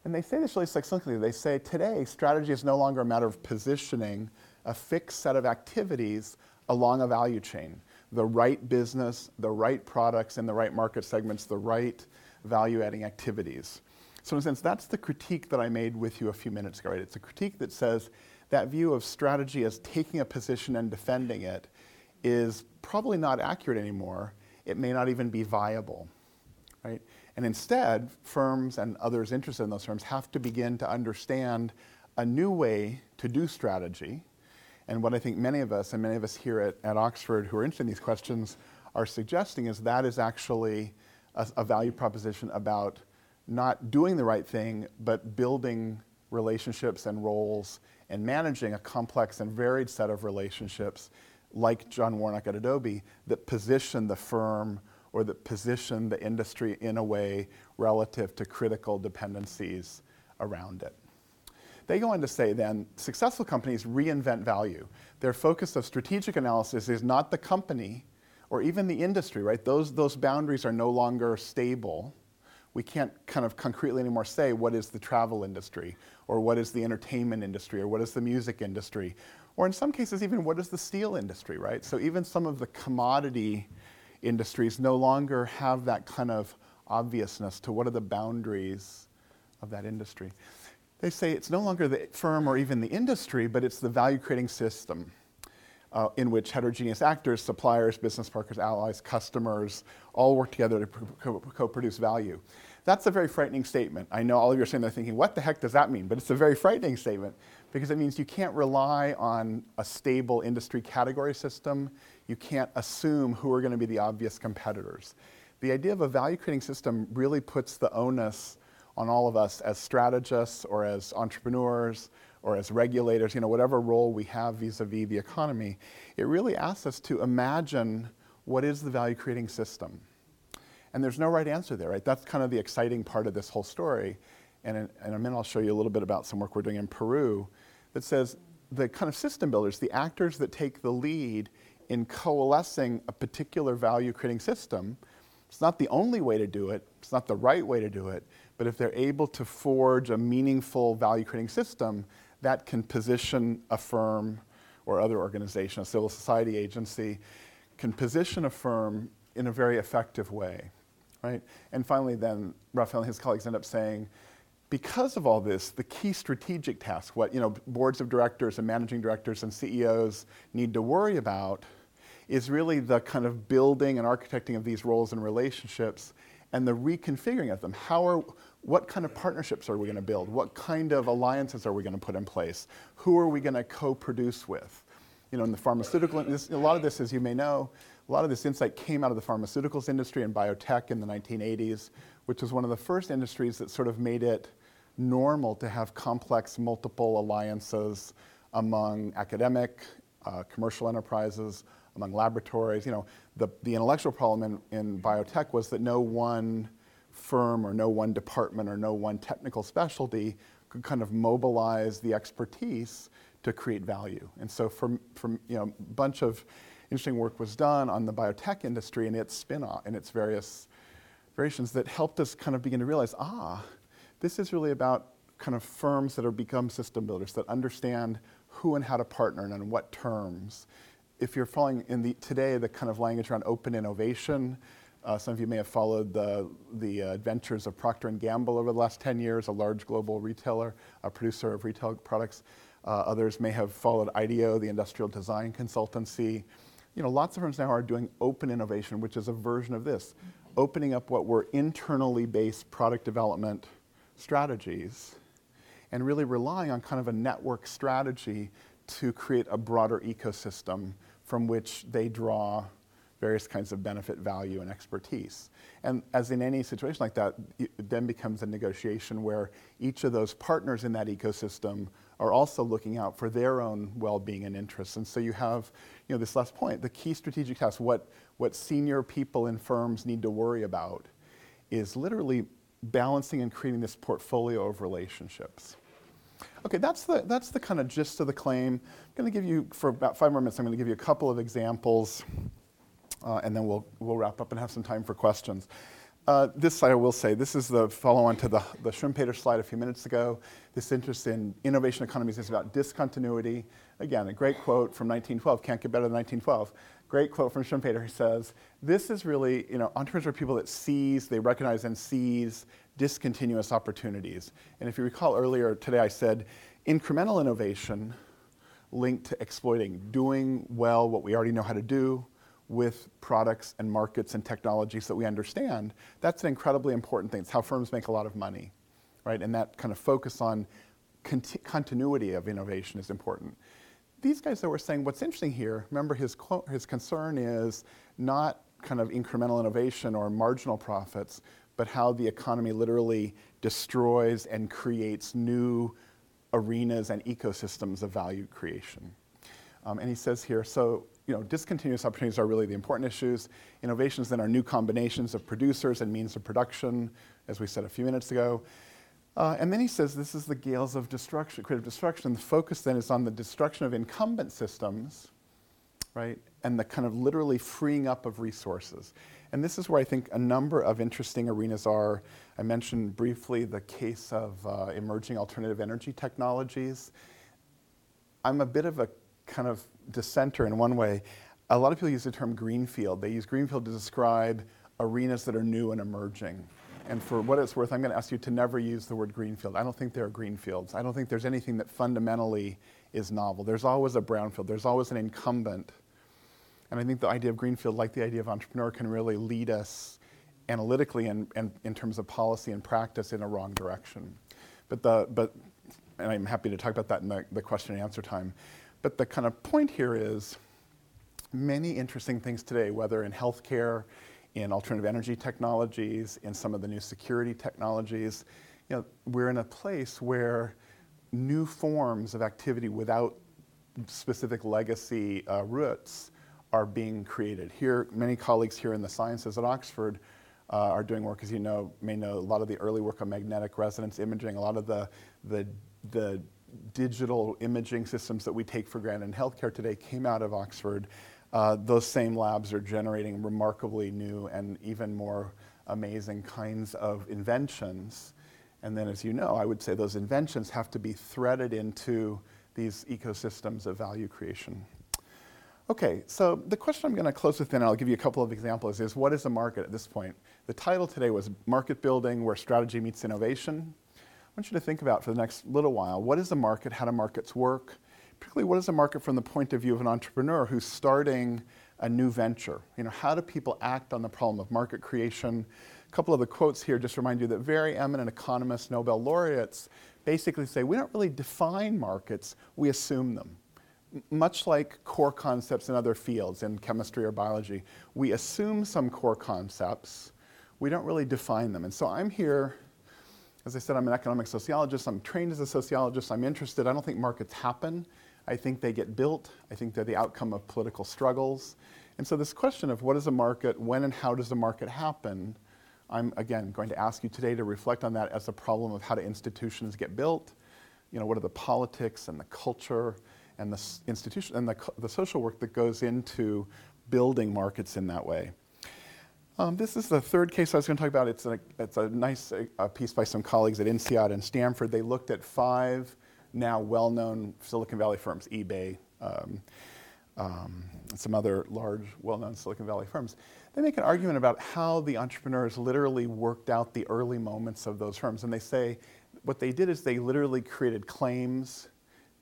And they say this really succinctly. They say today strategy is no longer a matter of positioning a fixed set of activities along a value chain. The right business, the right products in the right market segments, the right value adding activities. So, in a sense, that's the critique that I made with you a few minutes ago, right? It's a critique that says that view of strategy as taking a position and defending it is probably not accurate anymore. It may not even be viable, right? And instead, firms and others interested in those firms have to begin to understand a new way to do strategy. And what I think many of us, and many of us here at, at Oxford who are interested in these questions, are suggesting is that is actually a, a value proposition about not doing the right thing, but building relationships and roles and managing a complex and varied set of relationships like John Warnock at Adobe that position the firm or that position the industry in a way relative to critical dependencies around it. They go on to say then successful companies reinvent value. Their focus of strategic analysis is not the company or even the industry, right? Those, those boundaries are no longer stable. We can't kind of concretely anymore say what is the travel industry or what is the entertainment industry or what is the music industry or in some cases even what is the steel industry, right? So even some of the commodity industries no longer have that kind of obviousness to what are the boundaries of that industry. They say it's no longer the firm or even the industry, but it's the value creating system uh, in which heterogeneous actors, suppliers, business partners, allies, customers all work together to co produce value. That's a very frightening statement. I know all of you are sitting there thinking, what the heck does that mean? But it's a very frightening statement because it means you can't rely on a stable industry category system. You can't assume who are going to be the obvious competitors. The idea of a value creating system really puts the onus on all of us as strategists or as entrepreneurs or as regulators, you know, whatever role we have vis-a-vis the economy. It really asks us to imagine what is the value creating system. And there's no right answer there, right? That's kind of the exciting part of this whole story. And in, in a minute, I'll show you a little bit about some work we're doing in Peru that says the kind of system builders, the actors that take the lead in coalescing a particular value creating system, it's not the only way to do it, it's not the right way to do it, but if they're able to forge a meaningful value creating system, that can position a firm or other organization, a civil society agency, can position a firm in a very effective way, right? And finally, then Rafael and his colleagues end up saying, because of all this, the key strategic task, what you know, boards of directors and managing directors and CEOs need to worry about, is really the kind of building and architecting of these roles and relationships and the reconfiguring of them. How are, what kind of partnerships are we going to build? What kind of alliances are we going to put in place? Who are we going to co-produce with? You know, in the pharmaceutical, this, a lot of this, as you may know, a lot of this insight came out of the pharmaceuticals industry and biotech in the 1980s, which was one of the first industries that sort of made it normal to have complex multiple alliances among academic, uh, commercial enterprises, among laboratories. You know, the, the intellectual problem in, in biotech was that no one firm or no one department or no one technical specialty could kind of mobilize the expertise to create value. And so from, from you know, a bunch of interesting work was done on the biotech industry and its spin-off and its various variations that helped us kind of begin to realize, ah, this is really about kind of firms that have become system builders that understand who and how to partner and on what terms. If you're following in the today the kind of language around open innovation, Uh, some of you may have followed the, the uh, adventures of Procter & Gamble over the last 10 years, a large global retailer, a producer of retail products. Uh, others may have followed IDEO, the industrial design consultancy. You know, lots of firms now are doing open innovation, which is a version of this, opening up what were internally based product development strategies and really relying on kind of a network strategy to create a broader ecosystem from which they draw various kinds of benefit, value, and expertise. And as in any situation like that, it then becomes a negotiation where each of those partners in that ecosystem are also looking out for their own well-being and interests. And so you have, you know, this last point, the key strategic task, what, what senior people in firms need to worry about is literally balancing and creating this portfolio of relationships. Okay, that's the, that's the kind of gist of the claim. I'm going to give you, for about five more minutes, I'm going to give you a couple of examples, uh, and then we'll, we'll wrap up and have some time for questions. Uh, this slide, I will say, this is the follow-on to the, the Schumpeter slide a few minutes ago. This interest in innovation economies is about discontinuity. Again, a great quote from 1912, can't get better than 1912. Great quote from Schumpeter. He says, this is really, you know, entrepreneurs are people that seize, they recognize and seize discontinuous opportunities. And if you recall earlier today, I said incremental innovation linked to exploiting, doing well what we already know how to do with products and markets and technologies that we understand. That's an incredibly important thing. It's how firms make a lot of money, right? And that kind of focus on conti- continuity of innovation is important. These guys that were saying what's interesting here, remember his, his concern is not kind of incremental innovation or marginal profits, but how the economy literally destroys and creates new arenas and ecosystems of value creation. Um, and he says here, so you know, discontinuous opportunities are really the important issues. Innovations then are new combinations of producers and means of production, as we said a few minutes ago. Uh, and then he says this is the gales of destruction, creative destruction. The focus then is on the destruction of incumbent systems, right? And the kind of literally freeing up of resources. And this is where I think a number of interesting arenas are. I mentioned briefly the case of uh, emerging alternative energy technologies. I'm a bit of a kind of dissenter in one way. A lot of people use the term greenfield. They use greenfield to describe arenas that are new and emerging. And for what it's worth, I'm going to ask you to never use the word greenfield. I don't think there are greenfields. I don't think there's anything that fundamentally is novel. There's always a brownfield, there's always an incumbent and I think the idea of Greenfield, like the idea of entrepreneur, can really lead us analytically and, and in terms of policy and practice in a wrong direction. But the, but, and I'm happy to talk about that in the, the question and answer time. But the kind of point here is many interesting things today, whether in healthcare, in alternative energy technologies, in some of the new security technologies. You know, we're in a place where new forms of activity without specific legacy uh, roots are being created. Here, many colleagues here in the sciences at Oxford uh, are doing work, as you know, may know, a lot of the early work on magnetic resonance imaging, a lot of the, the, the digital imaging systems that we take for granted in healthcare today came out of Oxford. Uh, those same labs are generating remarkably new and even more amazing kinds of inventions. And then, as you know, I would say those inventions have to be threaded into these ecosystems of value creation. Okay, so the question I'm going to close with, and I'll give you a couple of examples, is what is a market at this point? The title today was Market Building Where Strategy Meets Innovation. Want you to think about for the next little while what is a market, how do markets work? Particularly, what is a market from the point of view of an entrepreneur who's starting a new venture? You know, how do people act on the problem of market creation? A couple of the quotes here just remind you that very eminent economists, Nobel laureates, basically say we don't really define markets, we assume them much like core concepts in other fields, in chemistry or biology, we assume some core concepts, we don't really define them. And so I'm here, as I said, I'm an economic sociologist, I'm trained as a sociologist, I'm interested. I don't think markets happen. I think they get built. I think they're the outcome of political struggles. And so this question of what is a market, when and how does a market happen, I'm again going to ask you today to reflect on that as a problem of how do institutions get built, you know, what are the politics and the culture and the institution and the, the social work that goes into building markets in that way. Um, this is the third case I was going to talk about. It's a, it's a nice uh, piece by some colleagues at INSEAD and Stanford. They looked at five now well-known Silicon Valley firms, eBay, um, um, some other large, well-known Silicon Valley firms. they make an argument about how the entrepreneurs literally worked out the early moments of those firms. And they say what they did is they literally created claims,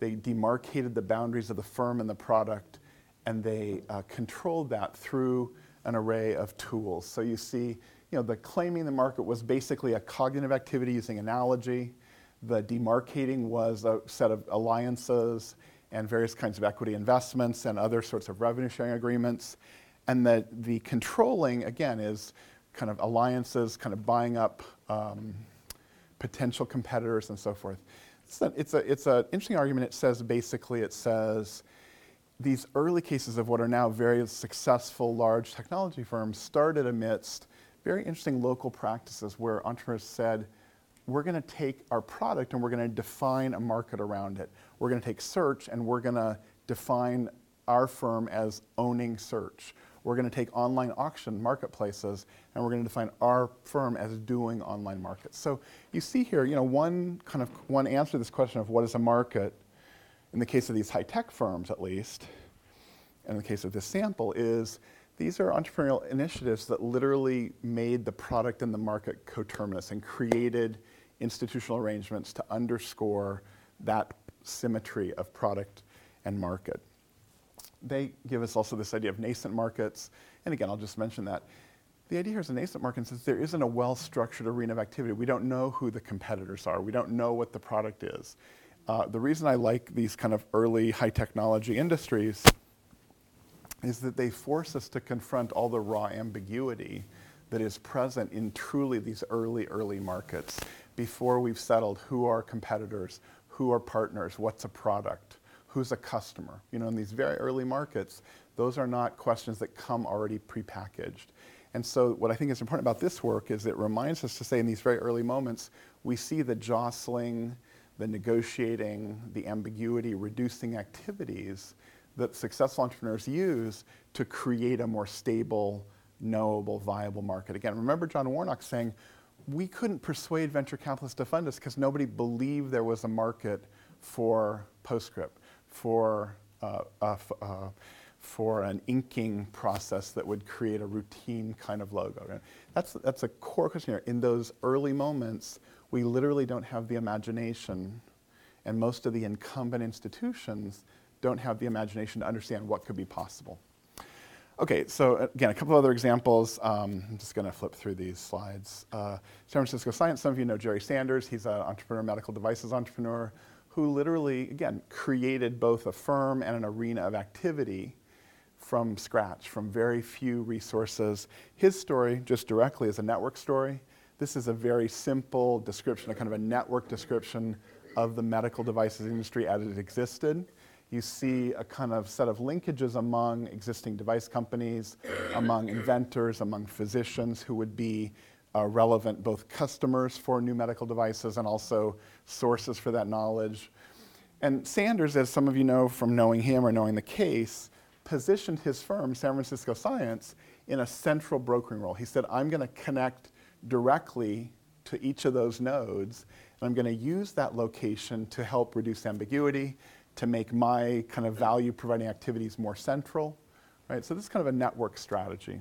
they demarcated the boundaries of the firm and the product, and they uh, controlled that through an array of tools. So you see, you know, the claiming the market was basically a cognitive activity using analogy. The demarcating was a set of alliances and various kinds of equity investments and other sorts of revenue sharing agreements. And the, the controlling, again, is kind of alliances, kind of buying up um, potential competitors and so forth. It's, an it's, a, it's an interesting argument. It says basically, it says these early cases of what are now very successful large technology firms started amidst very interesting local practices where entrepreneurs said, we're going to take our product and we're going to define a market around it. We're going to take search and we're going to define our firm as owning search. We're going to take online auction marketplaces and we're going to define our firm as doing online markets. So you see here, you know, one kind of one answer to this question of what is a market, in the case of these high-tech firms at least, and in the case of this sample, is these are entrepreneurial initiatives that literally made the product and the market coterminous and created institutional arrangements to underscore that symmetry of product and market they give us also this idea of nascent markets. And again, I'll just mention that. The idea here is a nascent market is there isn't a well-structured arena of activity. We don't know who the competitors are. We don't know what the product is. Uh, the reason I like these kind of early high technology industries is that they force us to confront all the raw ambiguity that is present in truly these early, early markets before we've settled who are competitors, who are partners, what's a product who's a customer? You know, in these very early markets, those are not questions that come already prepackaged. And so, what I think is important about this work is it reminds us to say in these very early moments, we see the jostling, the negotiating, the ambiguity, reducing activities that successful entrepreneurs use to create a more stable, knowable, viable market. Again, remember John Warnock saying, we couldn't persuade venture capitalists to fund us because nobody believed there was a market for PostScript for, uh, uh, uh, for an inking process that would create a routine kind of logo. That's, that's a core question here. In those early moments, we literally don't have the imagination, and most of the incumbent institutions don't have the imagination to understand what could be possible. Okay, so again, a couple other examples. Um, I'm just going to flip through these slides. Uh, San Francisco Science, some of you know Jerry Sanders. He's an entrepreneur, medical devices entrepreneur who literally, again, created both a firm and an arena of activity from scratch, from very few resources. His story, just directly, is a network story. This is a very simple description, a kind of a network description of the medical devices industry as it existed. You see a kind of set of linkages among existing device companies, among inventors, among physicians who would be uh, relevant both customers for new medical devices and also sources for that knowledge. And Sanders, as some of you know from knowing him or knowing the case, positioned his firm, San Francisco Science, in a central brokering role. He said, I'm going to connect directly to each of those nodes, and I'm going to use that location to help reduce ambiguity, to make my kind of value providing activities more central. Right? So this is kind of a network strategy.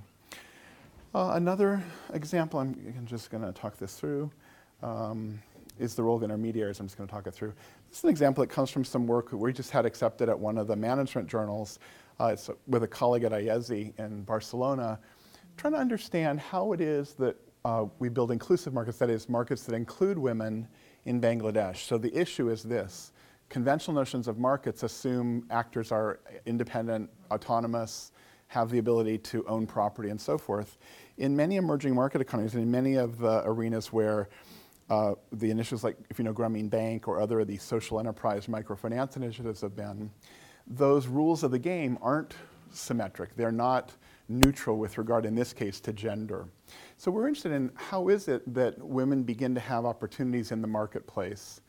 Uh, another example, I'm just going to talk this through, um, is the role of intermediaries. I'm just going to talk it through. This is an example that comes from some work we just had accepted at one of the management journals. Uh, it's with a colleague at IESE in Barcelona, trying to understand how it is that uh, we build inclusive markets, that is, markets that include women in Bangladesh. So the issue is this. Conventional notions of markets assume actors are independent, autonomous, have the ability to own property and so forth in many emerging market economies and in many of the arenas where uh, the initiatives like, if you know, Grameen Bank or other of these social enterprise microfinance initiatives have been, those rules of the game aren't symmetric. They're not neutral with regard, in this case, to gender. So we're interested in how is it that women begin to have opportunities in the marketplace.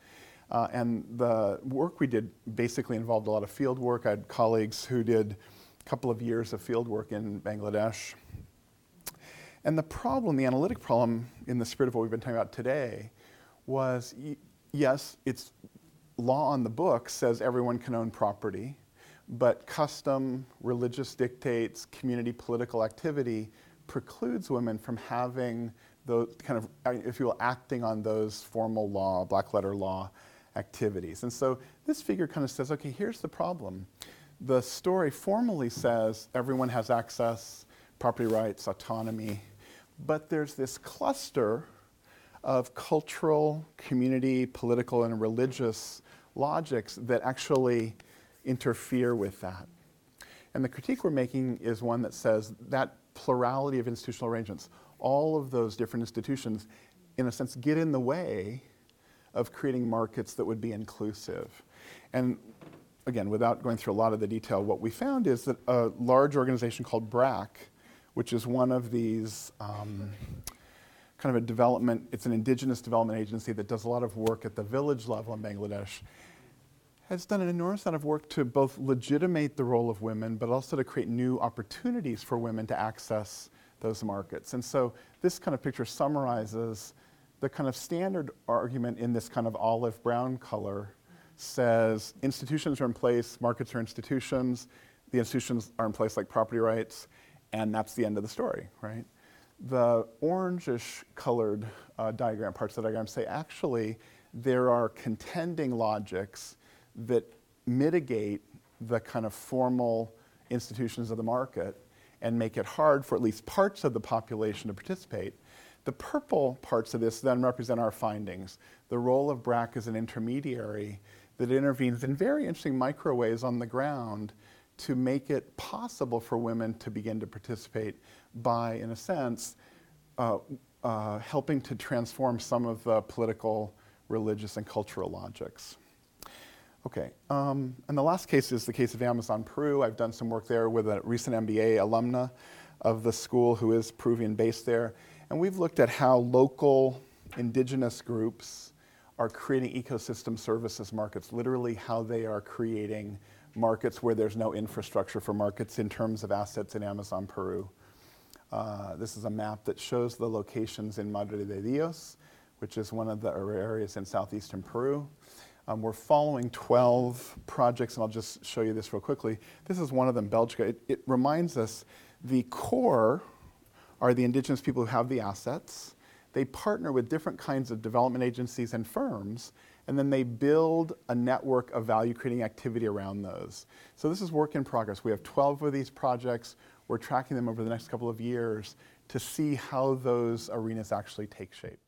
Uh, and the work we did basically involved a lot of field work. I had colleagues who did a couple of years of field work in Bangladesh and the problem, the analytic problem, in the spirit of what we've been talking about today, was yes, it's law on the book says everyone can own property, but custom, religious dictates, community political activity precludes women from having those kind of, if you will, acting on those formal law, black letter law activities. And so this figure kind of says, okay, here's the problem. The story formally says everyone has access, property rights, autonomy, but there's this cluster of cultural, community, political, and religious logics that actually interfere with that. And the critique we're making is one that says that plurality of institutional arrangements, all of those different institutions, in a sense, get in the way of creating markets that would be inclusive. And again, without going through a lot of the detail, what we found is that a large organization called BRAC, which is one of these um, kind of a development, it's an indigenous development agency that does a lot of work at the village level in Bangladesh, has done an enormous amount of work to both legitimate the role of women, but also to create new opportunities for women to access those markets. And so this kind of picture summarizes the kind of standard argument in this kind of olive brown color says institutions are in place, markets are institutions, the institutions are in place like property rights, and that's the end of the story, right? The orangish colored uh, diagram, parts of the diagram say actually there are contending logics that mitigate the kind of formal institutions of the market and make it hard for at least parts of the population to participate. The purple parts of this then represent our findings. The role of BRAC as an intermediary that intervenes in very interesting micro ways on the ground to make it possible for women to begin to participate by, in a sense, uh, uh, helping to transform some of the political, religious, and cultural logics. Okay, um, and the last case is the case of Amazon Peru. I've done some work there with a recent MBA alumna of the school who is Peruvian based there. And we've looked at how local indigenous groups are creating ecosystem services markets, literally how they are creating markets where there's no infrastructure for markets in terms of assets in Amazon Peru. Uh, this is a map that shows the locations in Madre de Dios, which is one of the areas in southeastern Peru. Um, we're following 12 projects, and I'll just show you this real quickly. This is one of them, Belgica. It, it reminds us the core are the indigenous people who have the assets. They partner with different kinds of development agencies and firms, and then they build a network of value creating activity around those. So this is work in progress. We have 12 of these projects. We're tracking them over the next couple of years to see how those arenas actually take shape.